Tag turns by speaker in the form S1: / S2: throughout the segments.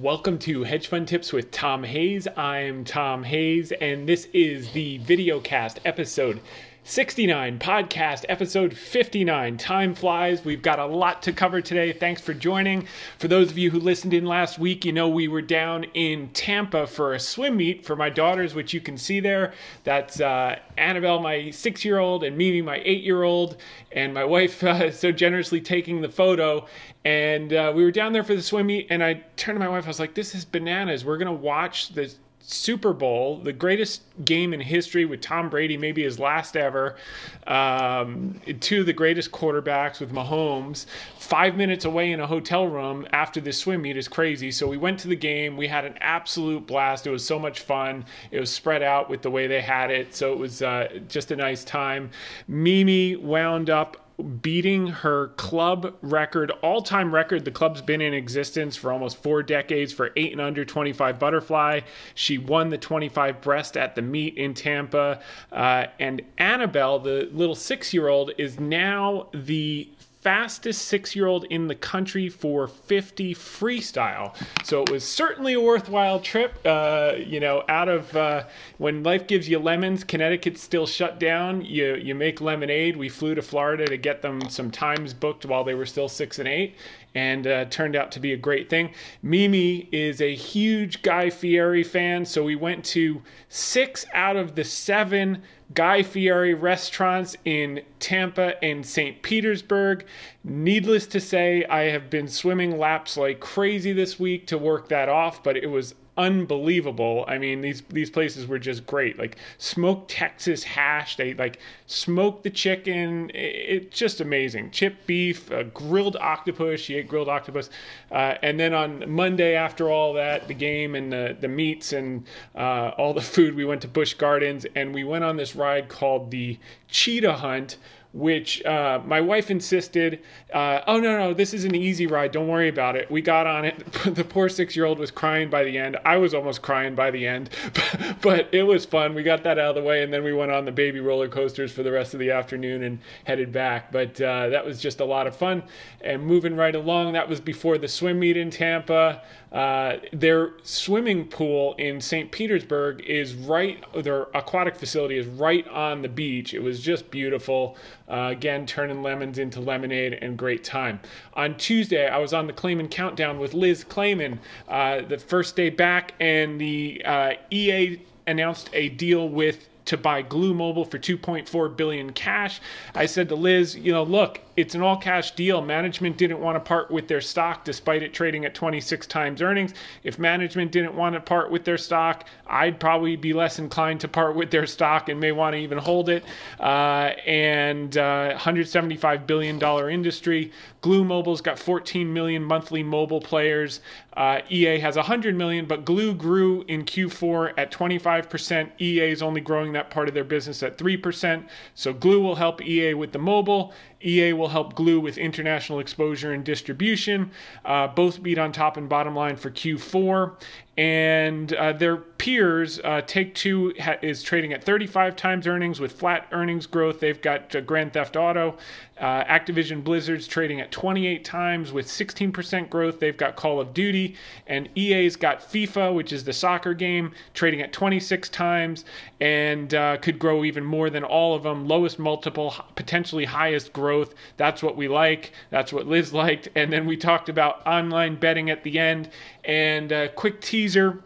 S1: Welcome to Hedge Fund Tips with Tom Hayes. I'm Tom Hayes, and this is the videocast episode 69, podcast episode 59. Time flies. We've got a lot to cover today. Thanks for joining. For those of you who listened in last week, you know we were down in Tampa for a swim meet for my daughters, which you can see there. That's uh, Annabelle, my six year old, and Mimi, my eight year old, and my wife uh, so generously taking the photo. And uh, we were down there for the swim meet, and I turned to my wife. I was like, "This is bananas. We're gonna watch the Super Bowl, the greatest game in history with Tom Brady, maybe his last ever. Um, two of the greatest quarterbacks with Mahomes, five minutes away in a hotel room after this swim meet is crazy. So we went to the game. We had an absolute blast. It was so much fun. It was spread out with the way they had it. So it was uh, just a nice time. Mimi wound up beating her club record, all time record. The club's been in existence for almost four decades for eight and under 25 butterfly. She won the 25 breast at the meet in Tampa. Uh, and Annabelle, the little six year old, is now the fastest six year old in the country for 50 freestyle. So it was certainly a worthwhile trip. Uh, you know, out of uh, when life gives you lemons, Connecticut's still shut down. You, you make lemonade. We flew to Florida to get them some times booked while they were still six and eight and uh, turned out to be a great thing. Mimi is a huge Guy Fieri fan, so we went to six out of the seven Guy Fieri restaurants in Tampa and St. Petersburg. Needless to say, I have been swimming laps like crazy this week to work that off, but it was unbelievable. I mean, these these places were just great. Like smoked Texas hash, they like smoked the chicken. It's it, just amazing. Chip beef, uh, grilled octopus. She ate grilled octopus, uh, and then on Monday after all that, the game and the the meats and uh, all the food, we went to Busch Gardens and we went on this ride called the Cheetah Hunt which uh, my wife insisted, uh, oh, no, no, this is an easy ride. Don't worry about it. We got on it. the poor six year old was crying by the end. I was almost crying by the end, but it was fun. We got that out of the way, and then we went on the baby roller coasters for the rest of the afternoon and headed back. But uh, that was just a lot of fun. And moving right along, that was before the swim meet in Tampa. Uh, their swimming pool in St. Petersburg is right, their aquatic facility is right on the beach. It was just beautiful. Uh, again, turning lemons into lemonade and great time. On Tuesday, I was on the Claman Countdown with Liz Claman, uh, the first day back, and the uh, EA announced a deal with to buy Glu Mobile for 2.4 billion cash. I said to Liz, you know, look, it's an all cash deal. Management didn't want to part with their stock despite it trading at 26 times earnings. If management didn't want to part with their stock, I'd probably be less inclined to part with their stock and may want to even hold it. Uh, and uh, $175 billion industry. Glu Mobile's got 14 million monthly mobile players. Uh, EA has 100 million, but Glu grew in Q4 at 25%. EA is only growing that part of their business at 3%. So Glu will help EA with the mobile EA will help Glu with international exposure and distribution. Uh, both beat on top and bottom line for Q4 and uh, their peers, uh, Take Two ha- is trading at 35 times earnings with flat earnings growth. They've got uh, Grand Theft Auto. Uh, Activision Blizzard's trading at 28 times with 16% growth. They've got Call of Duty. And EA's got FIFA, which is the soccer game, trading at 26 times and uh, could grow even more than all of them. Lowest multiple, potentially highest growth. That's what we like. That's what Liz liked. And then we talked about online betting at the end. And a quick teaser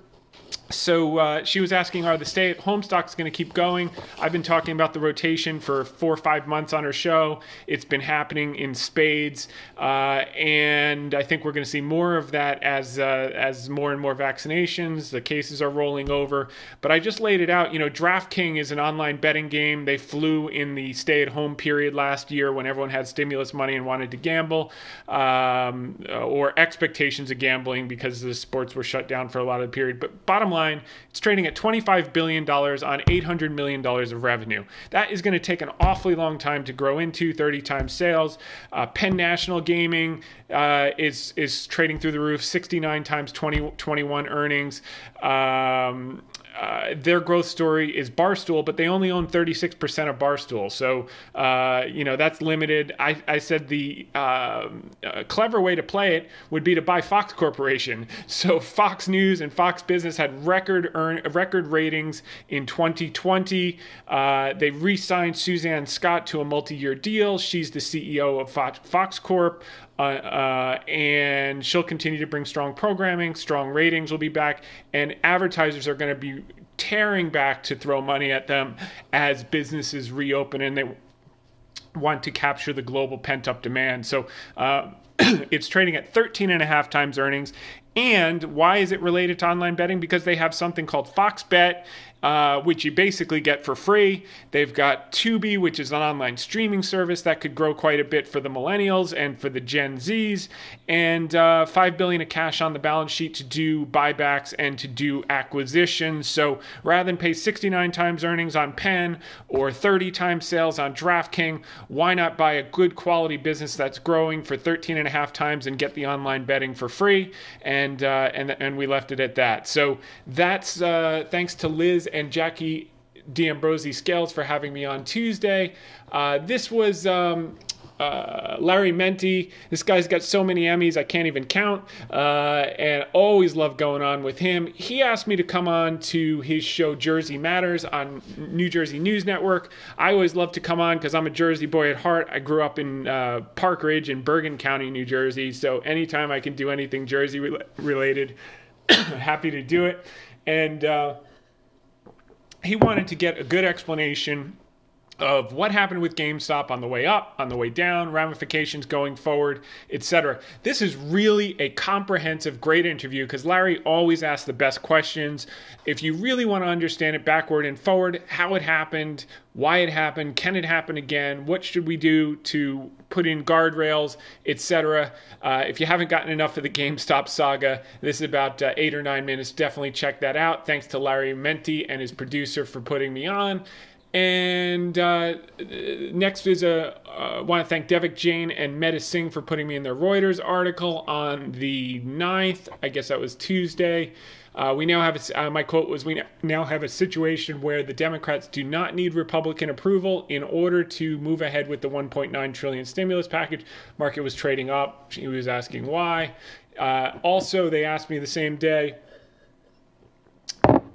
S1: so uh, she was asking, are the stay at home stocks going to keep going? I've been talking about the rotation for four or five months on her show. It's been happening in spades. Uh, and I think we're going to see more of that as, uh, as more and more vaccinations, the cases are rolling over. But I just laid it out. You know, DraftKings is an online betting game. They flew in the stay at home period last year when everyone had stimulus money and wanted to gamble um, or expectations of gambling because the sports were shut down for a lot of the period. But bottom line, line, it's trading at $25 billion on $800 million of revenue. That is going to take an awfully long time to grow into 30 times sales. Uh, Penn National Gaming uh, is, is trading through the roof, 69 times 2021 earnings. Um, uh, their growth story is Barstool, but they only own 36% of Barstool. So, uh, you know, that's limited. I, I said the uh, clever way to play it would be to buy Fox Corporation. So, Fox News and Fox Business had record earn record ratings in 2020. Uh, they re signed Suzanne Scott to a multi year deal. She's the CEO of Fox, Fox Corp. Uh, uh, and she'll continue to bring strong programming, strong ratings will be back, and advertisers are going to be tearing back to throw money at them as businesses reopen and they want to capture the global pent up demand. So uh, it's trading at 13 and a half times earnings. And why is it related to online betting? Because they have something called Fox Bet uh, which you basically get for free. They've got Tubi, which is an online streaming service that could grow quite a bit for the millennials and for the Gen Zs, and uh, five billion of cash on the balance sheet to do buybacks and to do acquisitions. So rather than pay 69 times earnings on Penn or 30 times sales on DraftKings, why not buy a good quality business that's growing for 13 and a half times and get the online betting for free? And uh, and and we left it at that. So that's uh, thanks to Liz and Jackie D'Ambrosi Scales for having me on Tuesday. Uh, this was um, uh, Larry Mendte. This guy's got so many Emmys I can't even count, uh, and always love going on with him. He asked me to come on to his show Jersey Matters on New Jersey News Network. I always love to come on because I'm a Jersey boy at heart. I grew up in uh, Park Ridge in Bergen County, New Jersey, so anytime I can do anything Jersey re- related, happy to do it. And uh, he wanted to get a good explanation of what happened with GameStop on the way up, on the way down, ramifications going forward, etc. This is really a comprehensive, great interview because Larry always asks the best questions. If you really want to understand it backward and forward, how it happened, why it happened, can it happen again, what should we do to put in guardrails, etc. Uh, if you haven't gotten enough of the GameStop saga, this is about uh, eight or nine minutes. Definitely check that out. Thanks to Larry Mendte and his producer for putting me on. And uh, next is a uh, want to thank Devik Jain and Medha Singh for putting me in their Reuters article on the 9th. I guess that was Tuesday. Uh, we now have a, uh, my quote was we now have a situation where the Democrats do not need Republican approval in order to move ahead with the 1.9 trillion stimulus package. Market was trading up. She was asking why. Uh, also, they asked me the same day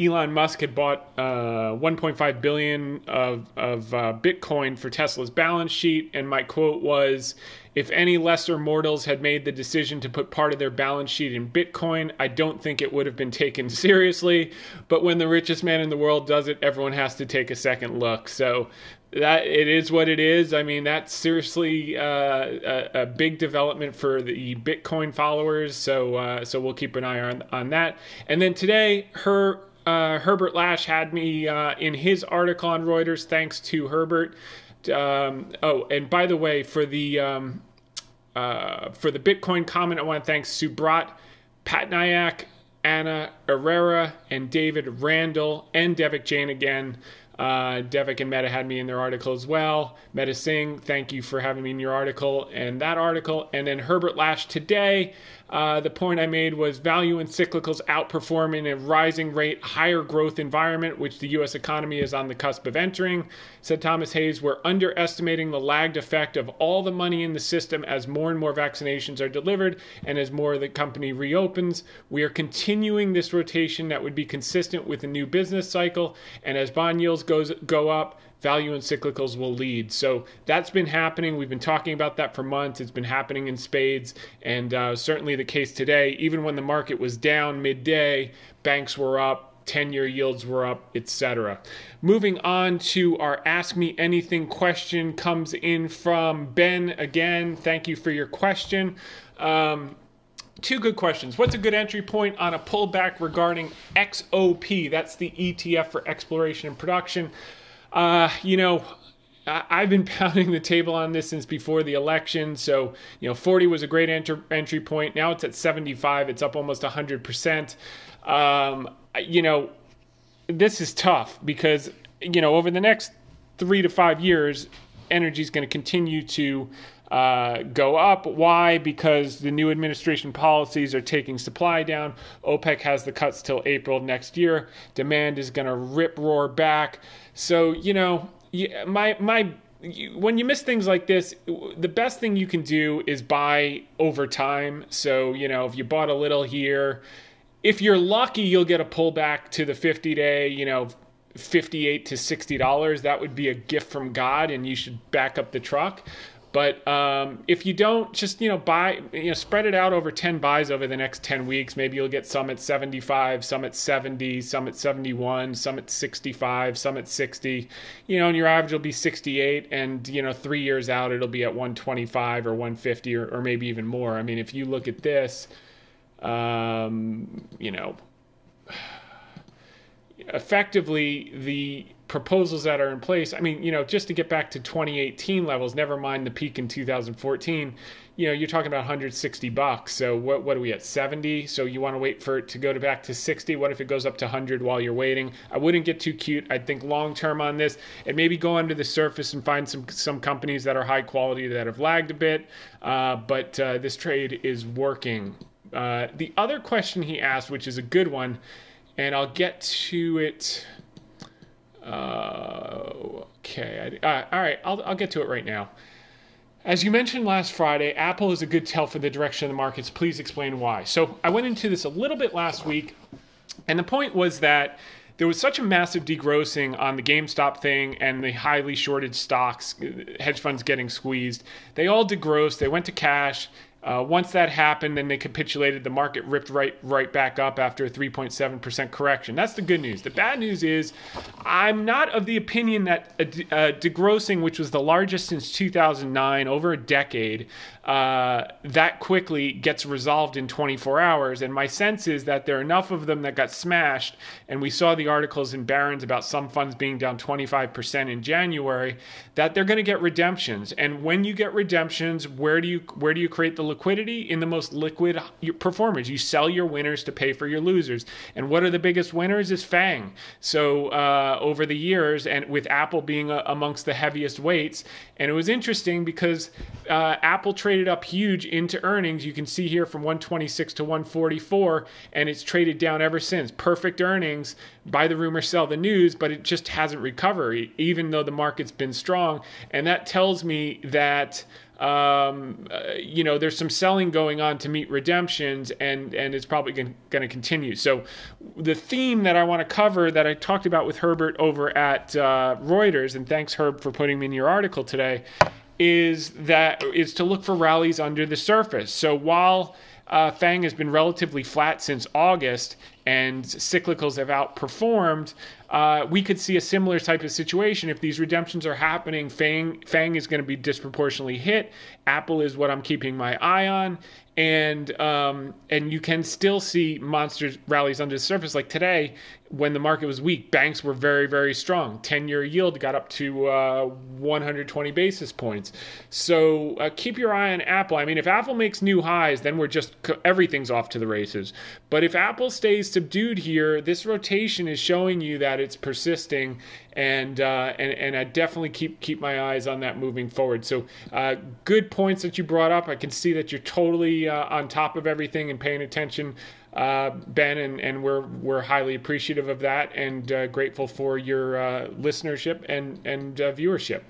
S1: Elon Musk had bought uh, 1.5 billion of of uh, Bitcoin for Tesla's balance sheet, and my quote was, "If any lesser mortals had made the decision to put part of their balance sheet in Bitcoin, I don't think it would have been taken seriously. But when the richest man in the world does it, everyone has to take a second look." So that it is what it is. I mean, that's seriously uh, a, a, big development for the Bitcoin followers. So uh, so we'll keep an eye on on that. And then today, her uh, Herbert Lash had me uh, in his article on Reuters. Thanks to Herbert. Um, oh, and by the way, for the um, uh, for the Bitcoin comment, I want to thank Subrat Patnaik, Anna Herrera, and David Randall, and Devik Jain again. Uh, Devik and Medha had me in their article as well. Medha Singh, thank you for having me in your article and that article. And then Herbert Lash today uh, the point I made was value and cyclicals outperform in a rising rate, higher growth environment, which the U.S. economy is on the cusp of entering. Said Thomas Hayes, we're underestimating the lagged effect of all the money in the system as more and more vaccinations are delivered and as more of the company reopens. We are continuing this rotation that would be consistent with the new business cycle. And as bond yields goes, go up, value and cyclicals will lead. So that's been happening. We've been talking about that for months. It's been happening in spades, and uh, certainly the case today. Even when the market was down midday, banks were up. 10 year yields were up, etc. Moving on to our Ask Me Anything question comes in from Ben again. Thank you for your question. Um, two good questions. What's a good entry point on a pullback regarding XOP? That's the ETF for exploration and production. Uh, you know, I've been pounding the table on this since before the election. So, you know, 40 was a great enter- entry point. Now it's at 75. It's up almost 100%. Um, you know, this is tough because you know over the next three to five years, energy is going to continue to uh, go up. Why? Because the new administration policies are taking supply down. OPEC has the cuts till April next year. Demand is going to rip roar back. So you know, my my when you miss things like this, the best thing you can do is buy over time. So, you know, if you bought a little here, if you're lucky, you'll get a pullback to the 50 day, you know, 58 to 60 dollars. That would be a gift from God, and you should back up the truck. But um, if you don't, just you know, buy, you know, spread it out over 10 buys over the next 10 weeks. Maybe you'll get some at 75, some at 70, some at 71, some at 65, some at 60. You know, and your average will be 68, and you know, three years out, it'll be at 125 or 150 or, or maybe even more. I mean, if you look at this, um, you know, effectively the proposals that are in place, I mean, you know, just to get back to 2018 levels, never mind the peak in 2014, you know, you're talking about 160 bucks. So what what are we at 70? So you want to wait for it to go to back to 60? What if it goes up to 100 while you're waiting? I wouldn't get too cute. I think long term on this, and maybe go under the surface and find some some companies that are high quality that have lagged a bit. Uh, but uh, this trade is working. Uh, the other question he asked, which is a good one, and I'll get to it uh, okay. Uh, all right. I'll, I'll get to it right now. As you mentioned last Friday, Apple is a good tell for the direction of the markets. Please explain why. So I went into this a little bit last week, and the point was that there was such a massive degrossing on the GameStop thing and the highly shorted stocks, hedge funds getting squeezed. They all degrossed. They went to cash. Uh, once that happened, then they capitulated. The market ripped right right back up after a 3.7% correction. That's the good news. The bad news is, I'm not of the opinion that a, a degrossing, which was the largest since 2009, over a decade, uh, that quickly gets resolved in 24 hours. And my sense is that there are enough of them that got smashed. And we saw the articles in Barron's about some funds being down 25% in January. That they're going to get redemptions. And when you get redemptions, where do you where do you create the liquidity in the most liquid performers. You sell your winners to pay for your losers. And what are the biggest winners? Is FANG. So uh, over the years, and with Apple being uh, amongst the heaviest weights, and it was interesting because uh, Apple traded up huge into earnings. You can see here from 126 to 144, and it's traded down ever since. Perfect earnings. Buy the rumor, sell the news, but it just hasn't recovered, even though the market's been strong. And that tells me that um, uh, you know, there's some selling going on to meet redemptions, and and it's probably going to continue. So, the theme that I want to cover that I talked about with Herbert over at uh, Reuters, and thanks Herb for putting me in your article today, is that is to look for rallies under the surface. So while uh, Fang has been relatively flat since August, and cyclicals have outperformed, uh, we could see a similar type of situation. If these redemptions are happening, Fang, Fang is going to be disproportionately hit. Apple is what I'm keeping my eye on and um, and you can still see monster rallies under the surface. Like today, when the market was weak, banks were very very strong. Ten year yield got up to uh, 120 basis points. So uh, keep your eye on Apple. I mean, if Apple makes new highs, then we're just everything's off to the races. But if Apple stays subdued here, this rotation is showing you that it's persisting, and uh, and and I definitely keep keep my eyes on that moving forward. So uh, good points that you brought up. I can see that you're totally uh, on top of everything and paying attention, uh, Ben, and, and we're we're highly appreciative of that and uh, grateful for your uh, listenership and and uh, viewership.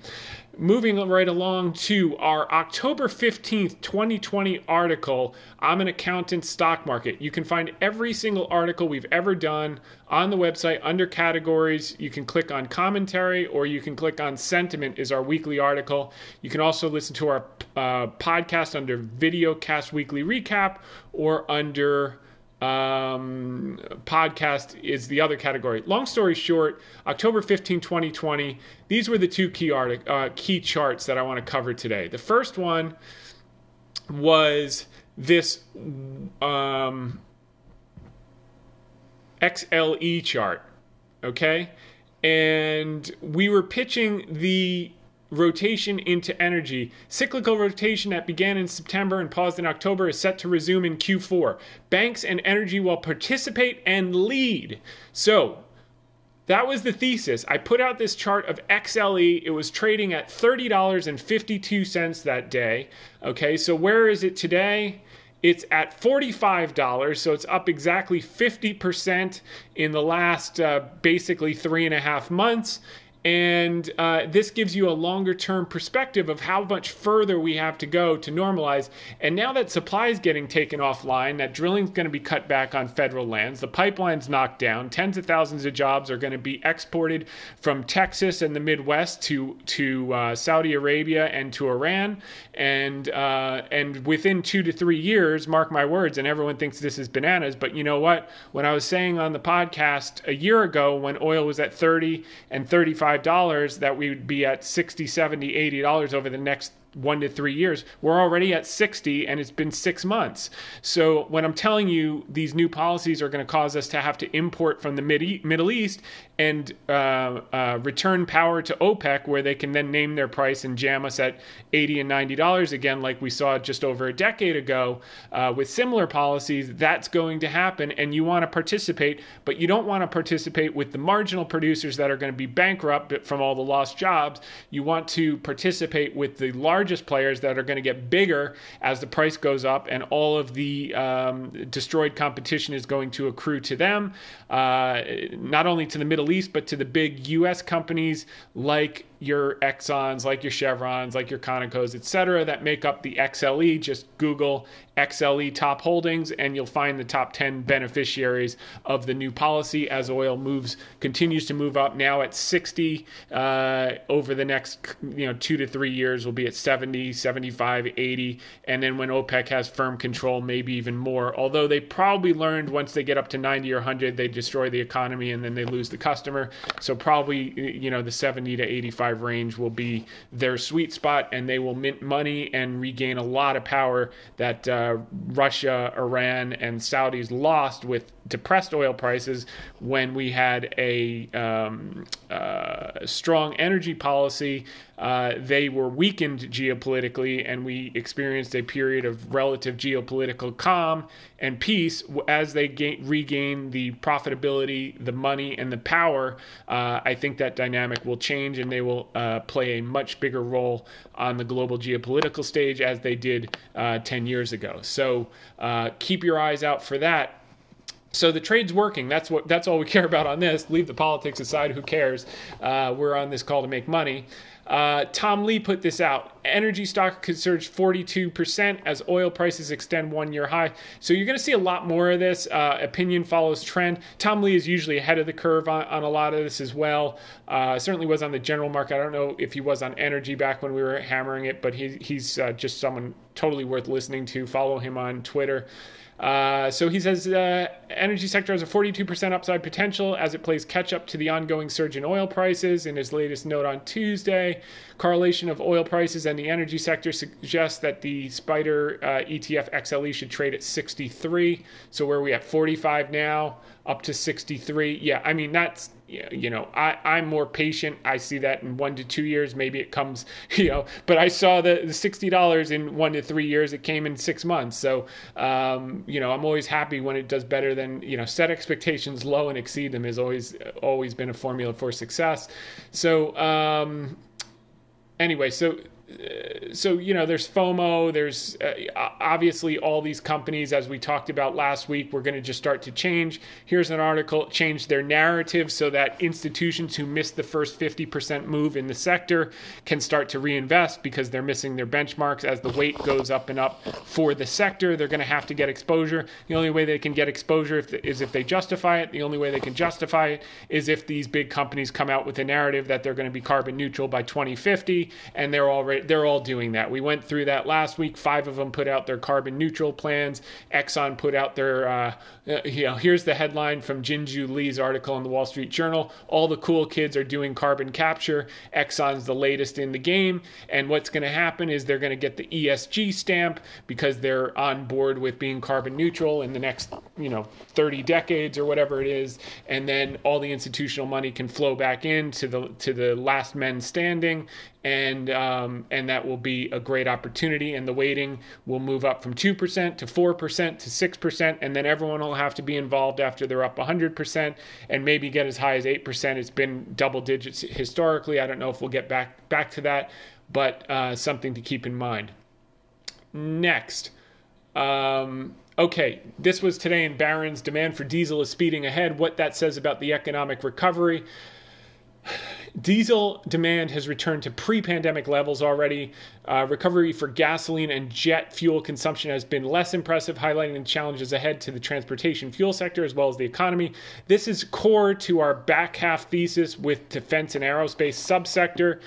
S1: Moving right along to our October 15th, 2020 article, I'm an accountant stock market. You can find every single article we've ever done on the website under categories. You can click on commentary or you can click on sentiment is our weekly article. You can also listen to our uh, podcast under video cast weekly recap or under um, podcast is the other category. Long story short, October 15, 2020, these were the two key, artic- uh, key charts that I want to cover today. The first one was this um, XLE chart, okay? And we were pitching the rotation into energy. Cyclical rotation that began in September and paused in October is set to resume in Q4. Banks and energy will participate and lead. So, that was the thesis. I put out this chart of XLE. It was trading at $30.52 that day. Okay, so where is it today? It's at $45, so it's up exactly 50% in the last uh, basically three and a half months. And uh, this gives you a longer term perspective of how much further we have to go to normalize. And now that supply is getting taken offline, that drilling is going to be cut back on federal lands, the pipeline's knocked down, tens of thousands of jobs are going to be exported from Texas and the Midwest to to uh, Saudi Arabia and to Iran. And uh, and within two to three years, mark my words, and everyone thinks this is bananas, but you know what? When I was saying on the podcast a year ago, when oil was at 30 and 35 $5 that we would be at 60 70 $80 over the next one to three years. We're already at 60 and it's been six months. So when I'm telling you these new policies are going to cause us to have to import from the Mid- Middle East and uh, uh, return power to OPEC, where they can then name their price and jam us at 80 and 90 dollars again, like we saw just over a decade ago uh, with similar policies, that's going to happen. And you want to participate, but you don't want to participate with the marginal producers that are going to be bankrupt from all the lost jobs. You want to participate with the large largest players that are going to get bigger as the price goes up, and all of the um, destroyed competition is going to accrue to them, uh, not only to the Middle East, but to the big U.S. companies like your Exxons, like your Chevrons, like your Conocos, et cetera, that make up the XLE. Just Google XLE top holdings, and you'll find the top 10 beneficiaries of the new policy as oil moves continues to move up. Now at 60, uh, over the next you know two to three years, will be at 70, 75, 80, and then when OPEC has firm control, maybe even more. Although they probably learned once they get up to 90 or 100, they destroy the economy and then they lose the customer. So probably you know the 70 to 85 range will be their sweet spot, and they will mint money and regain a lot of power that uh, Russia, Iran, and Saudis lost with depressed oil prices when we had a um, uh, strong energy policy. Uh, they were weakened geopolitically, and we experienced a period of relative geopolitical calm and peace as they gain, regain the profitability, the money, and the power. Uh, I think that dynamic will change, and they will uh, play a much bigger role on the global geopolitical stage as they did uh, 10 years ago. So uh, keep your eyes out for that so the trade's working. That's what. That's all we care about on this. Leave the politics aside. Who cares? Uh, we're on this call to make money. Uh, Tom Lee put this out. Energy stock could surge 42% as oil prices extend one year high. So you're going to see a lot more of this. Uh, opinion follows trend. Tom Lee is usually ahead of the curve on, on a lot of this as well. Uh, certainly was on the general market. I don't know if he was on energy back when we were hammering it, but he, he's uh, just someone totally worth listening to. Follow him on Twitter. Uh, so he says uh, energy sector has a 42% upside potential as it plays catch up to the ongoing surge in oil prices. In his latest note on Tuesday, correlation of oil prices and the energy sector suggests that the Spider uh, ETF XLE should trade at 63. So where are we at 45 now, up to 63. Yeah, I mean that's you know, I, I'm more patient. I see that in one to two years, maybe it comes, you know, but I saw the, the $60 in one to three years. It came in six months. So, um, you know, I'm always happy when it does better than, you know, set expectations low and exceed them has always, always been a formula for success. So, um, anyway, so so you know there's FOMO there's uh, obviously all these companies as we talked about last week we're going to just start to change. Here's an article change their narrative so that institutions who missed the first 50% move in the sector can start to reinvest because they're missing their benchmarks. As the weight goes up and up for the sector they're going to have to get exposure. The only way they can get exposure if the, is if they justify it. The only way they can justify it is if these big companies come out with a narrative that they're going to be carbon neutral by 2050 and they're already they're all doing that. We went through that last week. Five of them put out their carbon neutral plans. Exxon put out their, uh, uh, you know, here's the headline from Jinjoo Lee's article in the Wall Street Journal. All the cool kids are doing carbon capture. Exxon's the latest in the game. And what's going to happen is they're going to get the ESG stamp because they're on board with being carbon neutral in the next you know 30 decades or whatever it is and then all the institutional money can flow back into the to the last men standing and um, and that will be a great opportunity and the weighting will move up from 2% to 4% to 6% and then everyone will have to be involved after they're up 100% and maybe get as high as 8% it's been double digits historically i don't know if we'll get back back to that but uh, something to keep in mind next um, okay, this was today in Barron's. Demand for diesel is speeding ahead. What that says about the economic recovery. Diesel demand has returned to pre pandemic levels already. Uh, recovery for gasoline and jet fuel consumption has been less impressive, highlighting the challenges ahead to the transportation fuel sector as well as the economy. This is core to our back half thesis with defense and aerospace subsector,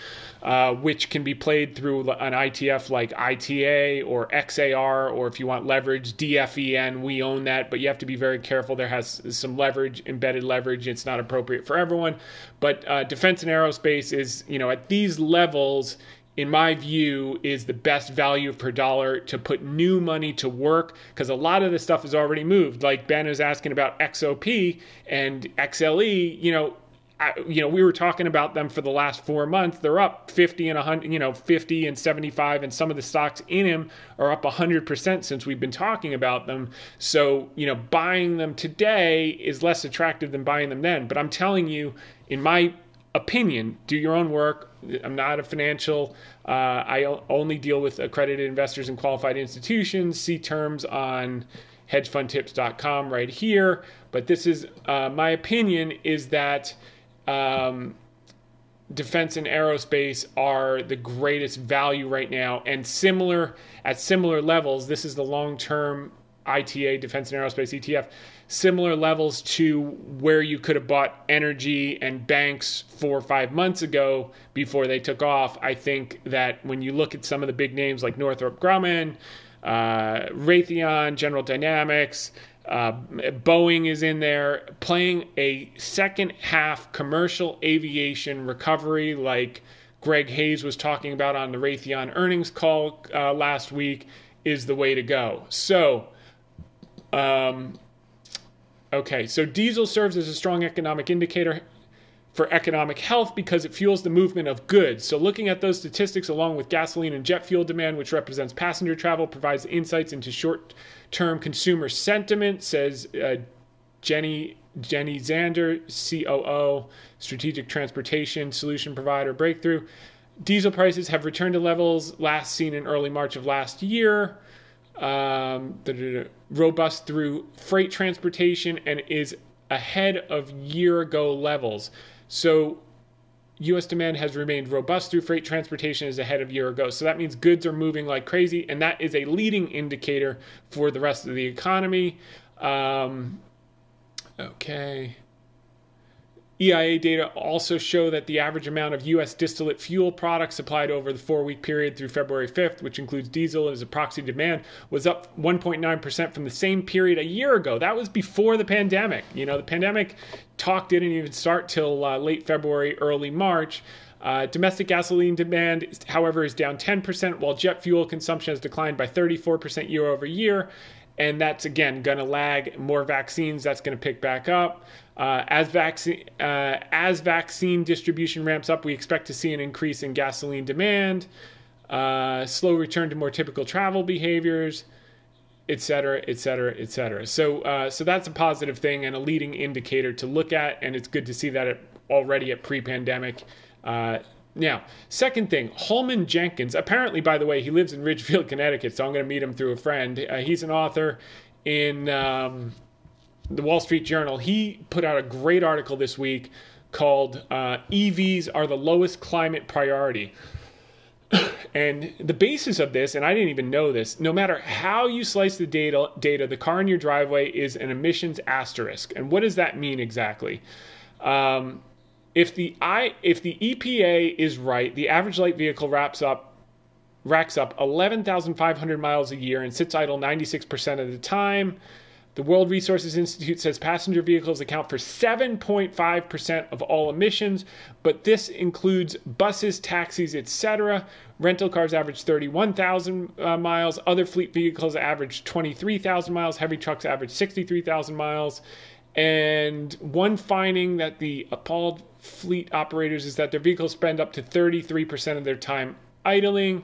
S1: uh, which can be played through an ITF like ITA or XAR, or if you want leverage, DFEN. We own that, but you have to be very careful. There has some leverage, embedded leverage. It's not appropriate for everyone. But uh, defense and aerospace is, you know, at these levels in my view, is the best value per dollar to put new money to work because a lot of this stuff has already moved. Like Ben is asking about XOP and XLE, you know. I, you know, we were talking about them for the last four months. They're up 50 and 100, you know, 50 and 75, and some of the stocks in them are up 100% since we've been talking about them. So, you know, buying them today is less attractive than buying them then. But I'm telling you, in my opinion, do your own work. I'm not a financial. Uh, I only deal with accredited investors and qualified institutions. See terms on hedgefundtips.com right here. But this is uh, my opinion is that um, defense and aerospace are the greatest value right now, and similar at similar levels. This is the long term ITA defense and aerospace ETF similar levels to where you could have bought energy and banks four or five months ago before they took off. I think that when you look at some of the big names like Northrop Grumman, uh, Raytheon, General Dynamics, uh, Boeing is in there playing a second half commercial aviation recovery like Greg Hayes was talking about on the Raytheon earnings call uh, last week is the way to go. So, um, Okay, so diesel serves as a strong economic indicator for economic health because it fuels the movement of goods. So, looking at those statistics along with gasoline and jet fuel demand, which represents passenger travel, provides insights into short term consumer sentiment, says uh, Jenny. Jenny Zander, COO, Strategic Transportation Solution Provider Breakthrough. Diesel prices have returned to levels last seen in early March of last year um, robust through freight transportation and is ahead of year ago levels. So US demand has remained robust through freight transportation is ahead of year ago. So that means goods are moving like crazy, and that is a leading indicator for the rest of the economy. Um, okay. EIA data also show that the average amount of U.S. distillate fuel products supplied over the four week period through February 5th, which includes diesel as a proxy demand, was up 1.9% from the same period a year ago. That was before the pandemic. You know, the pandemic talk didn't even start till uh, late February, early March. Uh, domestic gasoline demand, however, is down 10%, while jet fuel consumption has declined by 34% year over year. And that's again going to lag more vaccines. That's going to pick back up. Uh, as vaccine uh, as vaccine distribution ramps up, we expect to see an increase in gasoline demand, uh, slow return to more typical travel behaviors, et cetera, et cetera, et cetera. So, uh, so that's a positive thing and a leading indicator to look at, and it's good to see that already at pre-pandemic. Uh, now, second thing, Holman Jenkins. Apparently, by the way, he lives in Ridgefield, Connecticut, so I'm going to meet him through a friend. Uh, he's an author in. Um, the Wall Street Journal, he put out a great article this week called uh, EVs are the lowest climate priority. and the basis of this, and I didn't even know this, no matter how you slice the data, data, the car in your driveway is an emissions asterisk. And what does that mean exactly? Um, if the I if the EPA is right, the average light vehicle wraps up racks up 11,500 miles a year and sits idle 96% of the time. The World Resources Institute says passenger vehicles account for 7.5% of all emissions, but this includes buses, taxis, etc. Rental cars average 31,000 uh, miles. Other fleet vehicles average 23,000 miles. Heavy trucks average 63,000 miles. And one finding that the appalled fleet operators is that their vehicles spend up to 33% of their time idling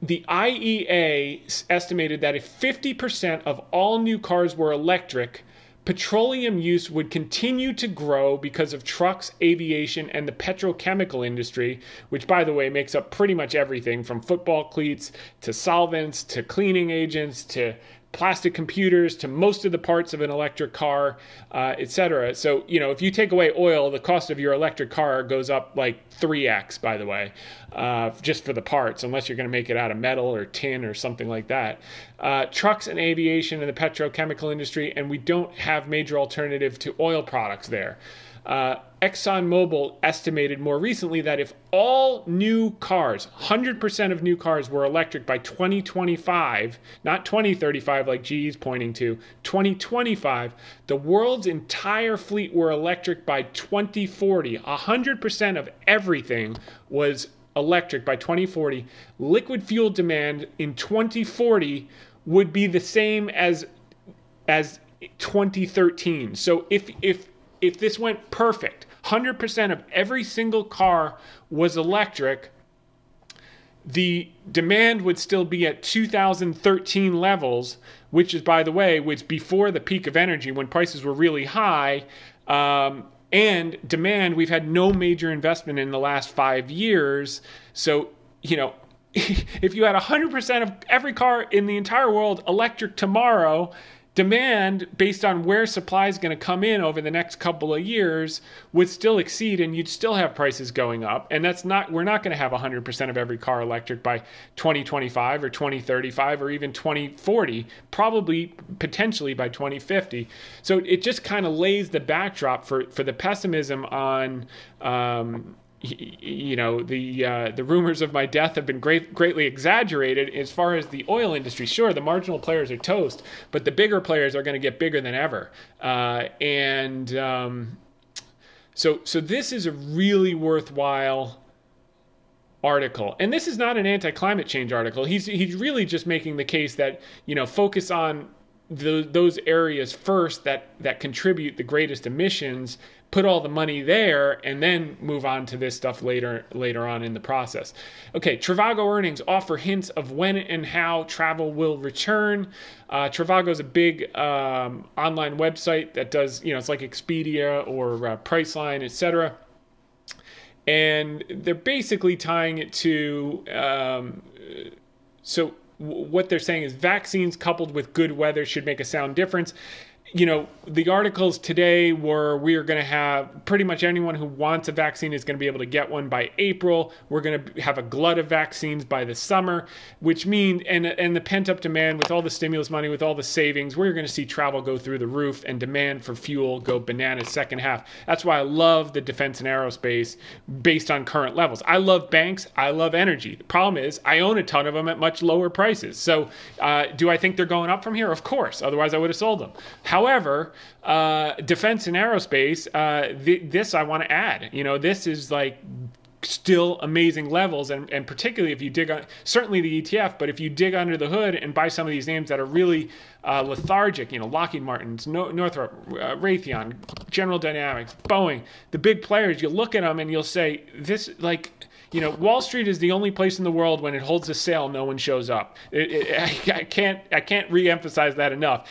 S1: the IEA estimated that if 50% of all new cars were electric, petroleum use would continue to grow because of trucks, aviation, and the petrochemical industry, which, by the way, makes up pretty much everything from football cleats to solvents to cleaning agents to plastic computers to most of the parts of an electric car, uh, etc. So, you know, if you take away oil, the cost of your electric car goes up like 3x, by the way, uh, just for the parts, unless you're going to make it out of metal or tin or something like that. Uh, trucks and aviation and the petrochemical industry, and we don't have major alternative to oil products there. Uh, ExxonMobil estimated more recently that if all new cars, 100% of new cars, were electric by 2025, not 2035 like GE is pointing to, 2025, the world's entire fleet were electric by 2040. 100% of everything was electric by 2040. Liquid fuel demand in 2040 would be the same as as 2013. So if if if this went perfect, 100% of every single car was electric, the demand would still be at 2013 levels, which is, by the way, was before the peak of energy when prices were really high. Um, and demand, we've had no major investment in the last five years. So, you know, if you had 100% of every car in the entire world electric tomorrow, demand based on where supply is going to come in over the next couple of years would still exceed and you'd still have prices going up. And that's not we're not going to have 100% of every car electric by 2025 or 2035 or even 2040 probably potentially by 2050 so it just kind of lays the backdrop for for the pessimism on um, you know the uh, the rumors of my death have been great, greatly exaggerated as far as the oil industry. Sure, the marginal players are toast, but the bigger players are going to get bigger than ever. Uh, and um, so so this is a really worthwhile article. And this is not an anti-climate change article. He's he's really just making the case that you know focus on the, those areas first that that contribute the greatest emissions put all the money there and then move on to this stuff later later on in the process. Okay, Trivago earnings offer hints of when and how travel will return. Uh, Trivago is a big um, online website that does you know it's like Expedia or uh, Priceline, etc. And they're basically tying it to um, so what they're saying is vaccines coupled with good weather should make a sound difference you know, the articles today were we are going to have pretty much anyone who wants a vaccine is going to be able to get one by April. We're going to have a glut of vaccines by the summer, which means and and the pent up demand with all the stimulus money, with all the savings, we're going to see travel go through the roof and demand for fuel go bananas second half. That's why I love the defense and aerospace based on current levels. I love banks. I love energy. The problem is I own a ton of them at much lower prices. So uh, do I think they're going up from here? Of course. Otherwise, I would have sold them. How However, uh, defense and aerospace, uh, th- this I want to add. You know, this is like still amazing levels and, and particularly if you dig on certainly the ETF but if you dig under the hood and buy some of these names that are really uh, lethargic you know Lockheed Martin's no, Northrop uh, Raytheon General Dynamics Boeing the big players you look at them and you'll say this like you know, Wall Street is the only place in the world when it holds a sale, no one shows up. It, it, I, I, can't, I can't reemphasize that enough.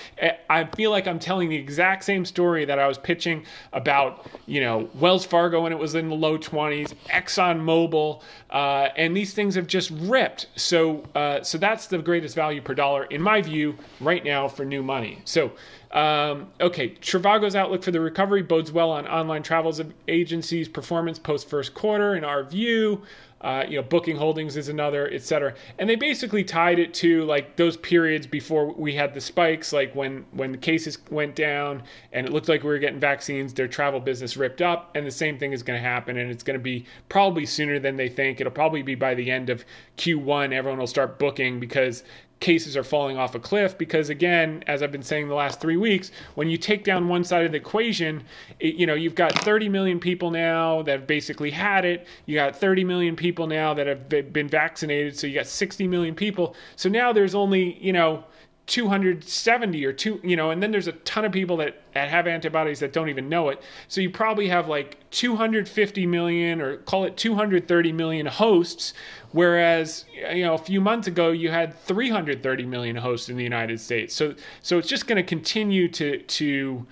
S1: I feel like I'm telling the exact same story that I was pitching about, you know, Wells Fargo when it was in the low 20s, Exxon Mobil, uh, and these things have just ripped. So, uh, so that's the greatest value per dollar in my view right now for new money. So. Um, okay, Trivago's outlook for the recovery bodes well on online travel agencies' performance post first quarter. In our view, uh, you know, booking holdings is another, et cetera. And they basically tied it to like those periods before we had the spikes, like when when the cases went down and it looked like we were getting vaccines, their travel business ripped up, and the same thing is going to happen, and it's going to be probably sooner than they think. It'll probably be by the end of Q1, everyone will start booking because cases are falling off a cliff because again as i've been saying the last three three weeks, when you take down one side of the equation, it, you know, you've got 30 million people now that have basically had it. You got 30 million people now that have been vaccinated. So you got 60 million people. So now there's only, you know, 270 or two, you know, and then there's a ton of people that, that have antibodies that don't even know it. So you probably have like 250 million or call it 230 million hosts, whereas you know a few months ago you had 330 million hosts in the United States. So so it's just going to continue to to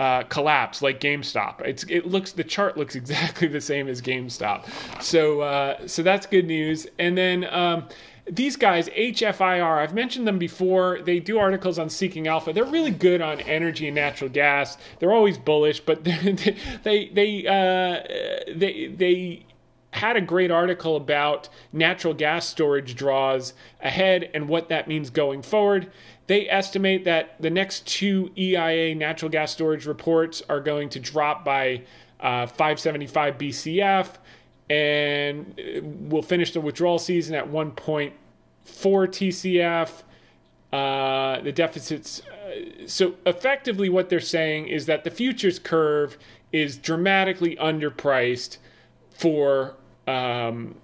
S1: uh, collapse like GameStop. It's it looks the chart looks exactly the same as GameStop. So uh, so that's good news. And then. Um, these guys, HFIR, I've mentioned them before. They do articles on Seeking Alpha. They're really good on energy and natural gas. They're always bullish, but they they they uh, they, they had a great article about natural gas storage draws ahead and what that means going forward. They estimate that the next two EIA natural gas storage reports are going to drop by uh, 575 BCF and we'll finish the withdrawal season at 1.4 TCF. Uh, the deficits. Uh, so effectively, what they're saying is that the futures curve is dramatically underpriced for um,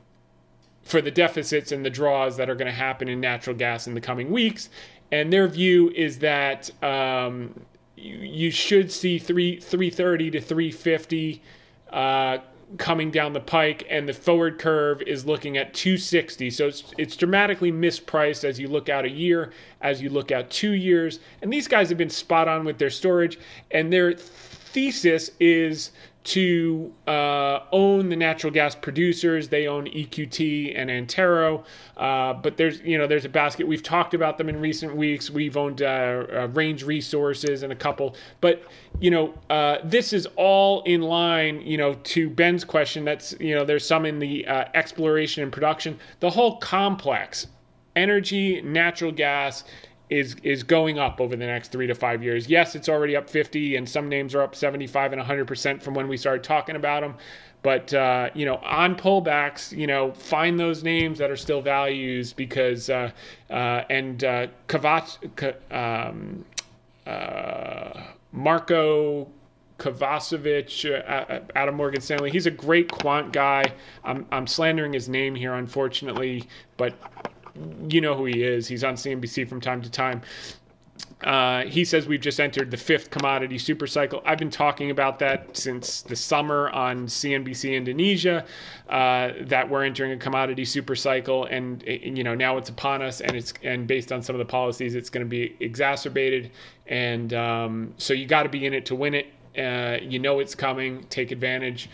S1: for the deficits and the draws that are going to happen in natural gas in the coming weeks. And their view is that um, you, you, should see three 330 to 350 uh, coming down the pike, and the forward curve is looking at 260. So it's, it's dramatically mispriced as you look out a year, as you look out two years. And these guys have been spot on with their storage, and their thesis is to uh, own the natural gas producers. They own EQT and Antero, uh, but there's you know there's a basket. We've talked about them in recent weeks. We've owned uh, uh Range Resources and a couple, but you know uh, this is all in line. You know to Ben's question, that's you know there's some in the uh, exploration and production. The whole complex, energy, natural gas is is going up over the next three to five years. Yes, it's already up 50, and some names are up 75 and 100 percent from when we started talking about them. But uh, you know, on pullbacks, you know, find those names that are still values because uh, uh, and uh, um, uh, Marco Kovacevic uh, out of Morgan Stanley. He's a great quant guy. I'm, I'm slandering his name here, unfortunately, but you know who he is. He's on CNBC from time to time. Uh, he says we've just entered the fifth commodity super cycle. I've been talking about that since the summer on CNBC Indonesia, uh, that we're entering a commodity super cycle, and you know now it's upon us, and it's and based on some of the policies, it's going to be exacerbated, and um, so you got to be in it to win it. Uh, you know it's coming. Take advantage.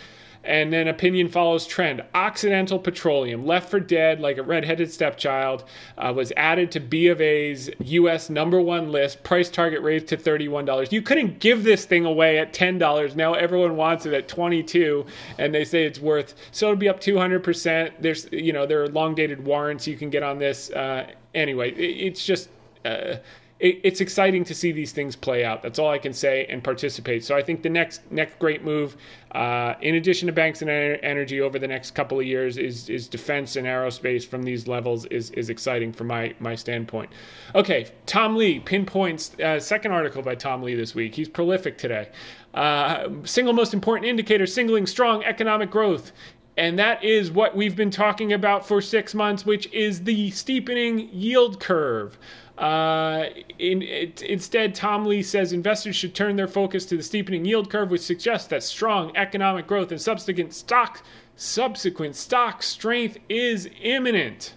S1: And then opinion follows trend. Occidental Petroleum, left for dead like a redheaded stepchild, uh, was added to B of A's U.S. number one list. Price target raised to $31. You couldn't give this thing away at $10. Now everyone wants it at 22 and they say it's worth, so it'll be up 200%. There's, you know, there are long dated warrants you can get on this. Uh, anyway, it, it's just. Uh, it, it's exciting to see these things play out. That's all I can say and participate. So I think the next next great move, uh, in addition to banks and energy over the next couple of years, is is defense and aerospace from these levels is is exciting from my my standpoint. Okay, Tom Lee pinpoints uh, second article by Tom Lee this week. He's prolific today. Uh, single most important indicator, singling strong economic growth and that is what we've been talking about for six months, which is the steepening yield curve. Uh, in, it, instead, Tom Lee says investors should turn their focus to the steepening yield curve, which suggests that strong economic growth and subsequent stock subsequent stock strength is imminent.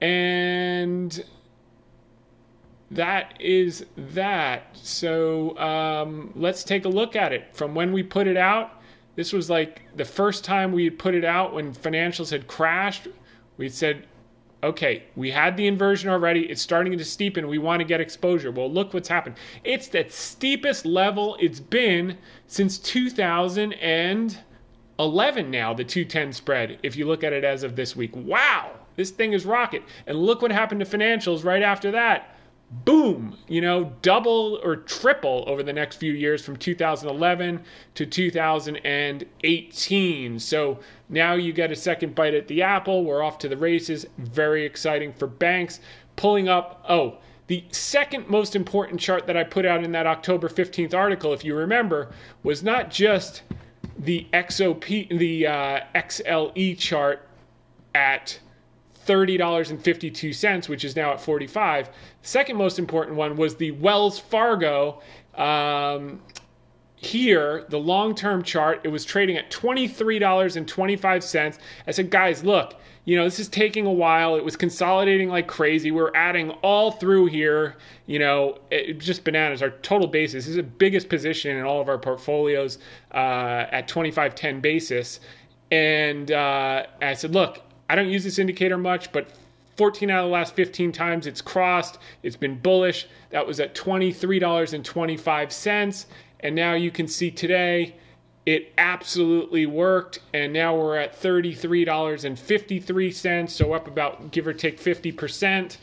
S1: And that is that. So um, let's take a look at it. From when we put it out, this was like the first time we put it out when financials had crashed. We said okay, we had the inversion already. It's starting to steepen. We want to get exposure. Well, look what's happened. It's the steepest level it's been since 2011 now, the 210 spread, if you look at it as of this week. Wow, this thing is rocket. And look what happened to financials right after that boom, you know, double or triple over the next few years from 2011 to 2018. So now you get a second bite at the apple. We're off to the races. Very exciting for banks. Pulling up, oh, The second most important chart that I put out in that October 15th article, if you remember, was not just the XOP, the uh, XLE chart at $30.52, which is now at 45. The second most important one was the Wells Fargo um, here, the long term chart, it was trading at $23.25. I said, guys, look, you know, this is taking a while. It was consolidating like crazy. We're adding all through here, you know, it, just bananas. Our total basis this is the biggest position in all of our portfolios uh, at 2510 basis. And uh, I said, look, I don't use this indicator much, but 14 out of the last 15 times it's crossed. It's been bullish. That was at $23.25. And now you can see today it absolutely worked. And now we're at $33.53. So up about give or take 50%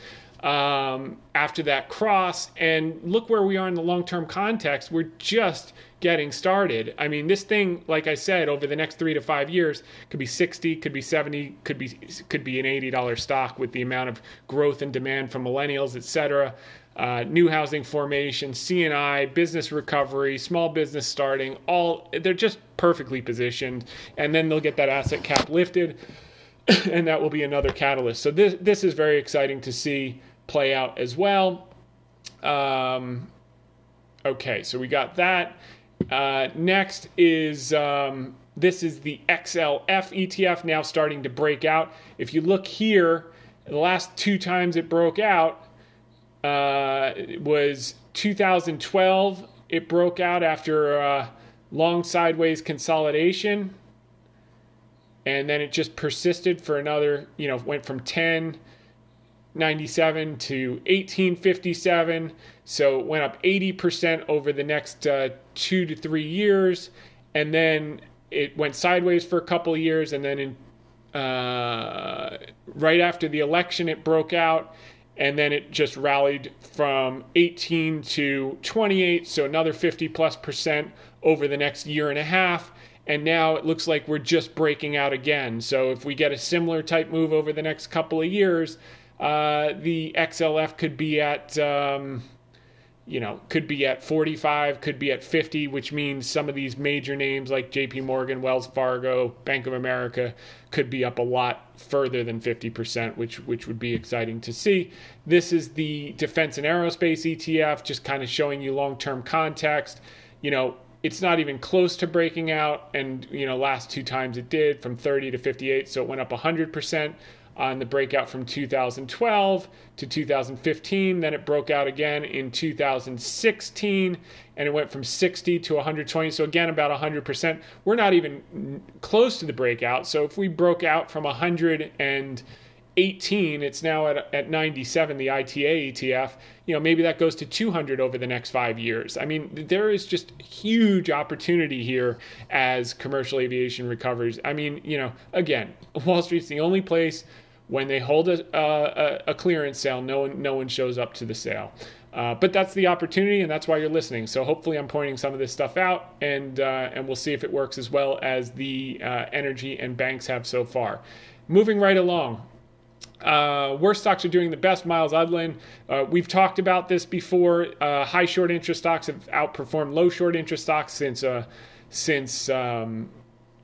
S1: um, after that cross. And look where we are in the long term context. We're just getting started. I mean, this thing, like I said, over the next three to five years, could be 60, could be 70, could be could be an $80 stock with the amount of growth and demand from millennials, et cetera. Uh, new housing formation, CNI, business recovery, small business starting, all they're just perfectly positioned, and then they'll get that asset cap lifted, and that will be another catalyst. So this this is very exciting to see play out as well. Um, okay, so we got that. Uh, next is um, this is the XLF ETF now starting to break out. If you look here, the last two times it broke out uh, it was 2012. It broke out after a long sideways consolidation, and then it just persisted for another. You know, went from 10 97 to 1857. So it went up 80% over the next uh, two to three years. And then it went sideways for a couple of years. And then in, uh, right after the election, it broke out. And then it just rallied from 18 to 28. So another 50 plus percent over the next year and a half. And now it looks like we're just breaking out again. So if we get a similar type move over the next couple of years, uh, the XLF could be at, um, you know, could be at 45, could be at 50, which means some of these major names like JP Morgan, Wells Fargo, Bank of America could be up a lot further than 50%, which which would be exciting to see. This is the defense and aerospace ETF, just kind of showing you long-term context. You know, it's not even close to breaking out and you know last two times it did from 30 to 58 so it went up 100% on the breakout from 2012 to 2015. Then it broke out again in 2016 and it went from 60 to 120. So, again, about 100%. We're not even close to the breakout. So, if we broke out from 118, it's now at, at 97, the ITA ETF. You know, maybe that goes to 200 over the next five years. I mean, there is just huge opportunity here as commercial aviation recovers. I mean, you know, again, Wall Street's the only place when they hold a, a, clearance sale, no one, no one shows up to the sale. Uh, but that's the opportunity, and that's why you're listening. So hopefully, I'm pointing some of this stuff out, and uh, and we'll see if it works as well as the uh, energy and banks have so far. Moving right along. Uh, worst stocks are doing the best. Myles Udland. Uh, we've talked about this before. Uh, high short interest stocks have outperformed low short interest stocks since since um,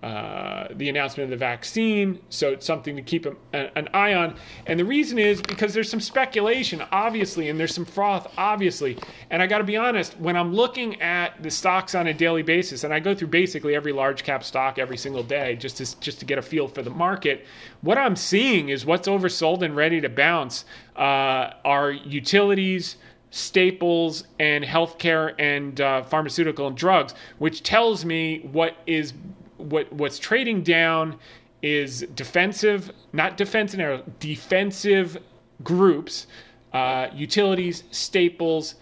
S1: uh, the announcement of the vaccine. So it's something to keep a, an eye on. And the reason is because there's some speculation, obviously, and there's some froth, obviously. And I got to be honest, when I'm looking at the stocks on a daily basis, and I go through basically every large cap stock every single day just to, just to get a feel for the market, what I'm seeing is what's oversold and ready to bounce uh, are utilities staples and healthcare and uh, pharmaceutical and drugs, which tells me what is what what's trading down is defensive, not defensive, no, defensive groups, uh, utilities, staples,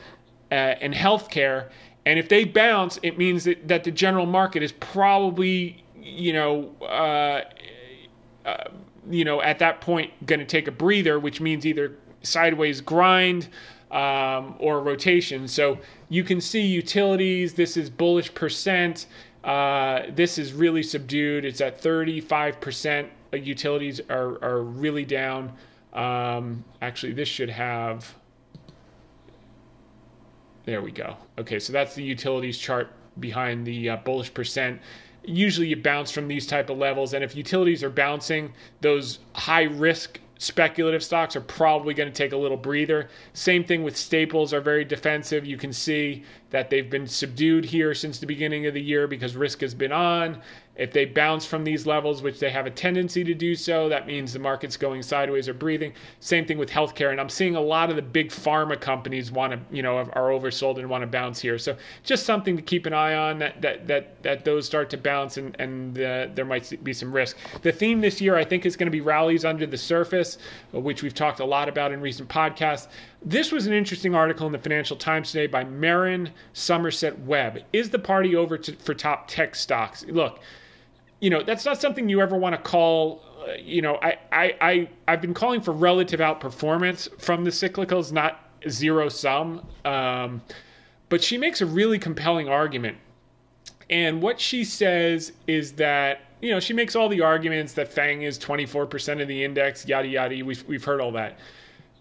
S1: uh, and healthcare. And if they bounce, it means that, that the general market is probably, you know, uh, uh you know, at that point going to take a breather, which means either sideways grind um, or rotation. So you can see utilities. This is bullish percent. Uh, this is really subdued. It's at 35%. Utilities are, are really down. Um, actually, this should have There we go. Okay, so that's the utilities chart behind the uh, bullish percent usually you bounce from these type of levels and if utilities are bouncing those high risk speculative stocks are probably going to take a little breather. Same thing with staples are very defensive. You can see that they've been subdued here since the beginning of the year because risk has been on. If they bounce from these levels, which they have a tendency to do so, that means the market's going sideways or breathing. Same thing with healthcare, and I'm seeing a lot of the big pharma companies want to, you know, are oversold and want to bounce here. So just something to keep an eye on that that that that those start to bounce and and uh, there might be some risk. The theme this year, I think, is going to be rallies under the surface, which we've talked a lot about in recent podcasts. This was an interesting article in the Financial Times today by Merryn Somerset Webb. Is the party over to, for top tech stocks? Look you know, that's not something you ever want to call. Uh, you know, I, I, I, I've been calling for relative outperformance from the cyclicals, not zero sum. Um, but she makes a really compelling argument. And what she says is that, you know, she makes all the arguments that FANG is 24% of the index, yada, yada. We've, we've heard all that.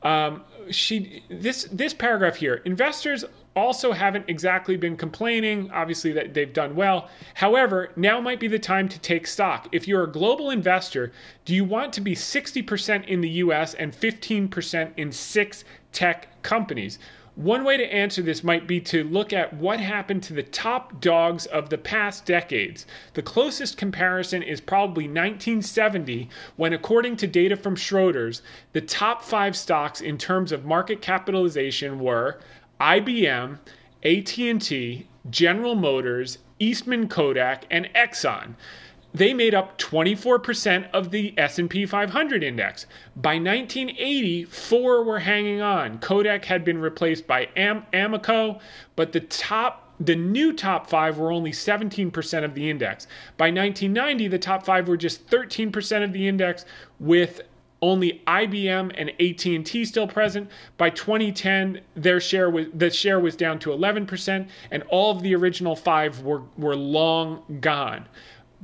S1: Um, she this this paragraph here investors also haven't exactly been complaining, obviously, that they've done well. However, now might be the time to take stock. If you're a global investor, do you want to be 60% in the US and 15% in six tech companies? One way to answer this might be to look at what happened to the top dogs of the past decades. The closest comparison is probably 1970, when, according to data from Schroders, the top five stocks in terms of market capitalization were IBM, AT&T, General Motors, Eastman Kodak, and Exxon. They made up 24% of the S&P 500 index. By 1980, four were hanging on. Kodak had been replaced by Am- Amoco, but the top the new top 5 were only 17% of the index. By 1990, the top 5 were just 13% of the index with only IBM and AT&T still present. By 2010, their share was the share was down to 11%, and all of the original five were were long gone.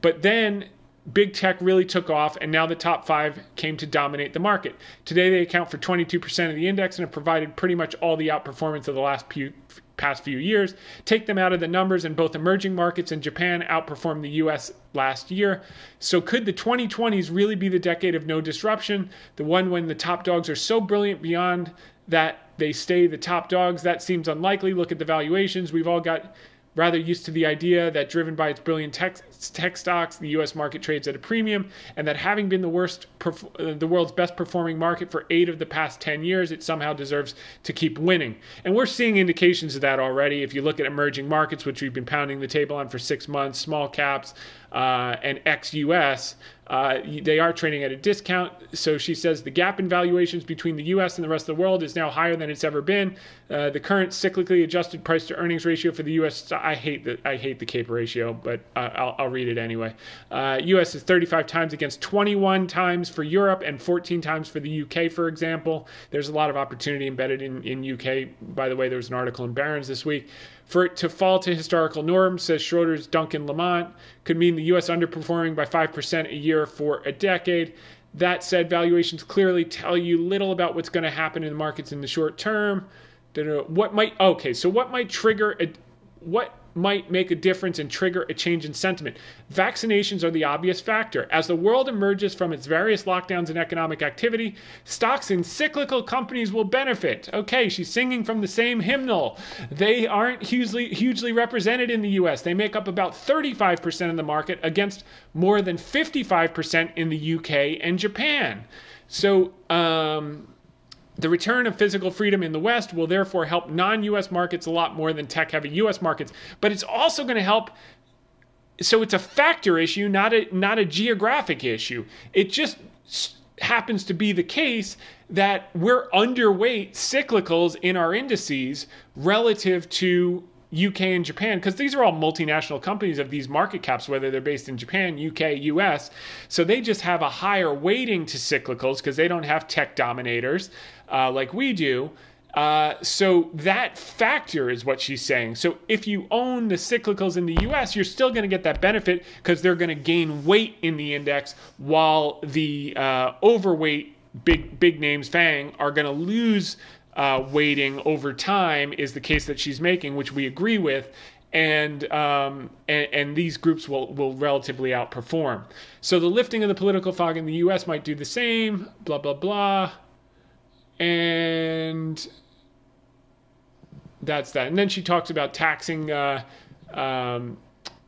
S1: But then big tech really took off, and now the top five came to dominate the market. Today, they account for 22% of the index and have provided pretty much all the outperformance of the last few, past few years. Take them out of the numbers, and both emerging markets and Japan outperformed the US last year. So, could the 2020s really be the decade of no disruption? The one when the top dogs are so brilliant beyond that they stay the top dogs? That seems unlikely. Look at the valuations. We've all got rather used to the idea that driven by its brilliant tech, tech stocks, the U.S. market trades at a premium, and that having been the worst, uh, the world's best performing market for eight of the past 10 years, it somehow deserves to keep winning. And we're seeing indications of that already. If you look at emerging markets, which we've been pounding the table on for six months, small caps, uh, and ex-US, uh, they are trading at a discount. So she says the gap in valuations between the U.S. and the rest of the world is now higher than it's ever been. Uh, the current cyclically adjusted price to earnings ratio for the U.S. I hate the I hate the CAPE ratio, but uh, I'll, I'll, read it anyway. U.S. Uh, is 35 times against 21 times for Europe and 14 times for the U.K. For example, there's a lot of opportunity embedded in in U.K. By the way, there was an article in Barron's this week. For it to fall to historical norms, says Schroders Duncan Lamont, could mean the U.S. underperforming by 5% a year for a decade. That said, valuations clearly tell you little about what's going to happen in the markets in the short term. Uh, what might okay? So what might trigger a, what might make a difference and trigger a change in sentiment. Vaccinations are the obvious factor. As the world emerges from its various lockdowns and economic activity, stocks in cyclical companies will benefit. Okay, she's singing from the same hymnal. They aren't hugely, hugely represented in the US. They make up about 35% of the market against more than 55% in the UK and Japan. So, um, the return of physical freedom in the West will therefore help non US markets a lot more than tech heavy US markets, but it's also going to help. So it's a factor issue, not a, not a geographic issue. It just happens to be the case that we're underweight cyclicals in our indices relative to UK and Japan, because these are all multinational companies of these market caps, whether they're based in Japan, UK, US. So they just have a higher weighting to cyclicals because they don't have tech dominators uh, like we do. Uh, so that factor is what she's saying. So if you own the cyclicals in the US, you're still going to get that benefit because they're going to gain weight in the index while the uh, overweight big big names FANG are going to lose uh, weighting over time is the case that she's making, which we agree with. And, um, and, and these groups will will relatively outperform. So the lifting of the political fog in the U.S. might do the same. Blah blah blah, and that's that. And then she talks about taxing, uh, um,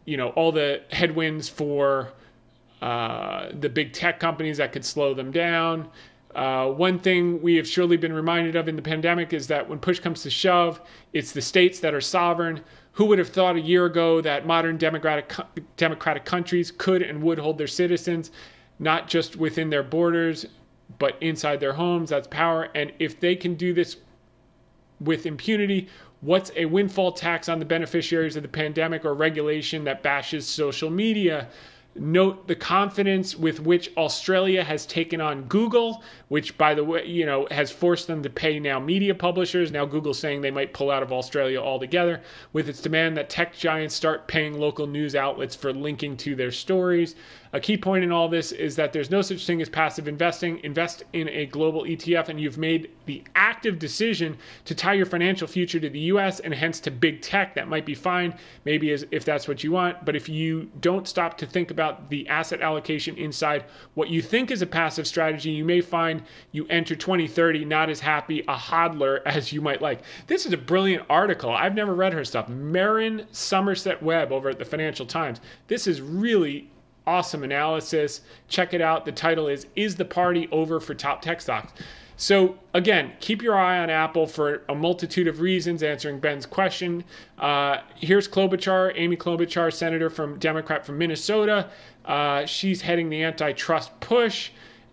S1: you know, all the headwinds for uh, the big tech companies that could slow them down. Uh, one thing we have surely been reminded of in the pandemic is that when push comes to shove, it's the states that are sovereign. Who would have thought a year ago that modern democratic democratic countries could and would hold their citizens not just within their borders, but inside their homes? That's power. And if they can do this with impunity, what's a windfall tax on the beneficiaries of the pandemic or regulation that bashes social media? Note the confidence with which Australia has taken on Google, which, by the way, you know, has forced them to pay now media publishers. Now Google's saying they might pull out of Australia altogether, with its demand that tech giants start paying local news outlets for linking to their stories. A key point in all this is that there's no such thing as passive investing. Invest in a global ETF, and you've made the active decision to tie your financial future to the US and hence to big tech. That might be fine, maybe as, if that's what you want. But if you don't stop to think about the asset allocation inside what you think is a passive strategy, you may find you enter 2030 not as happy a hodler as you might like. This is a brilliant article. I've never read her stuff. Merryn Somerset Webb over at the Financial Times. This is really awesome analysis. Check it out. The title is Is the Party Over for Top Tech Stocks? So, again, keep your eye on Apple for a multitude of reasons, answering Ben's question. Uh, here's Klobuchar, Amy Klobuchar, senator from Democrat from Minnesota. Uh, she's heading the antitrust push.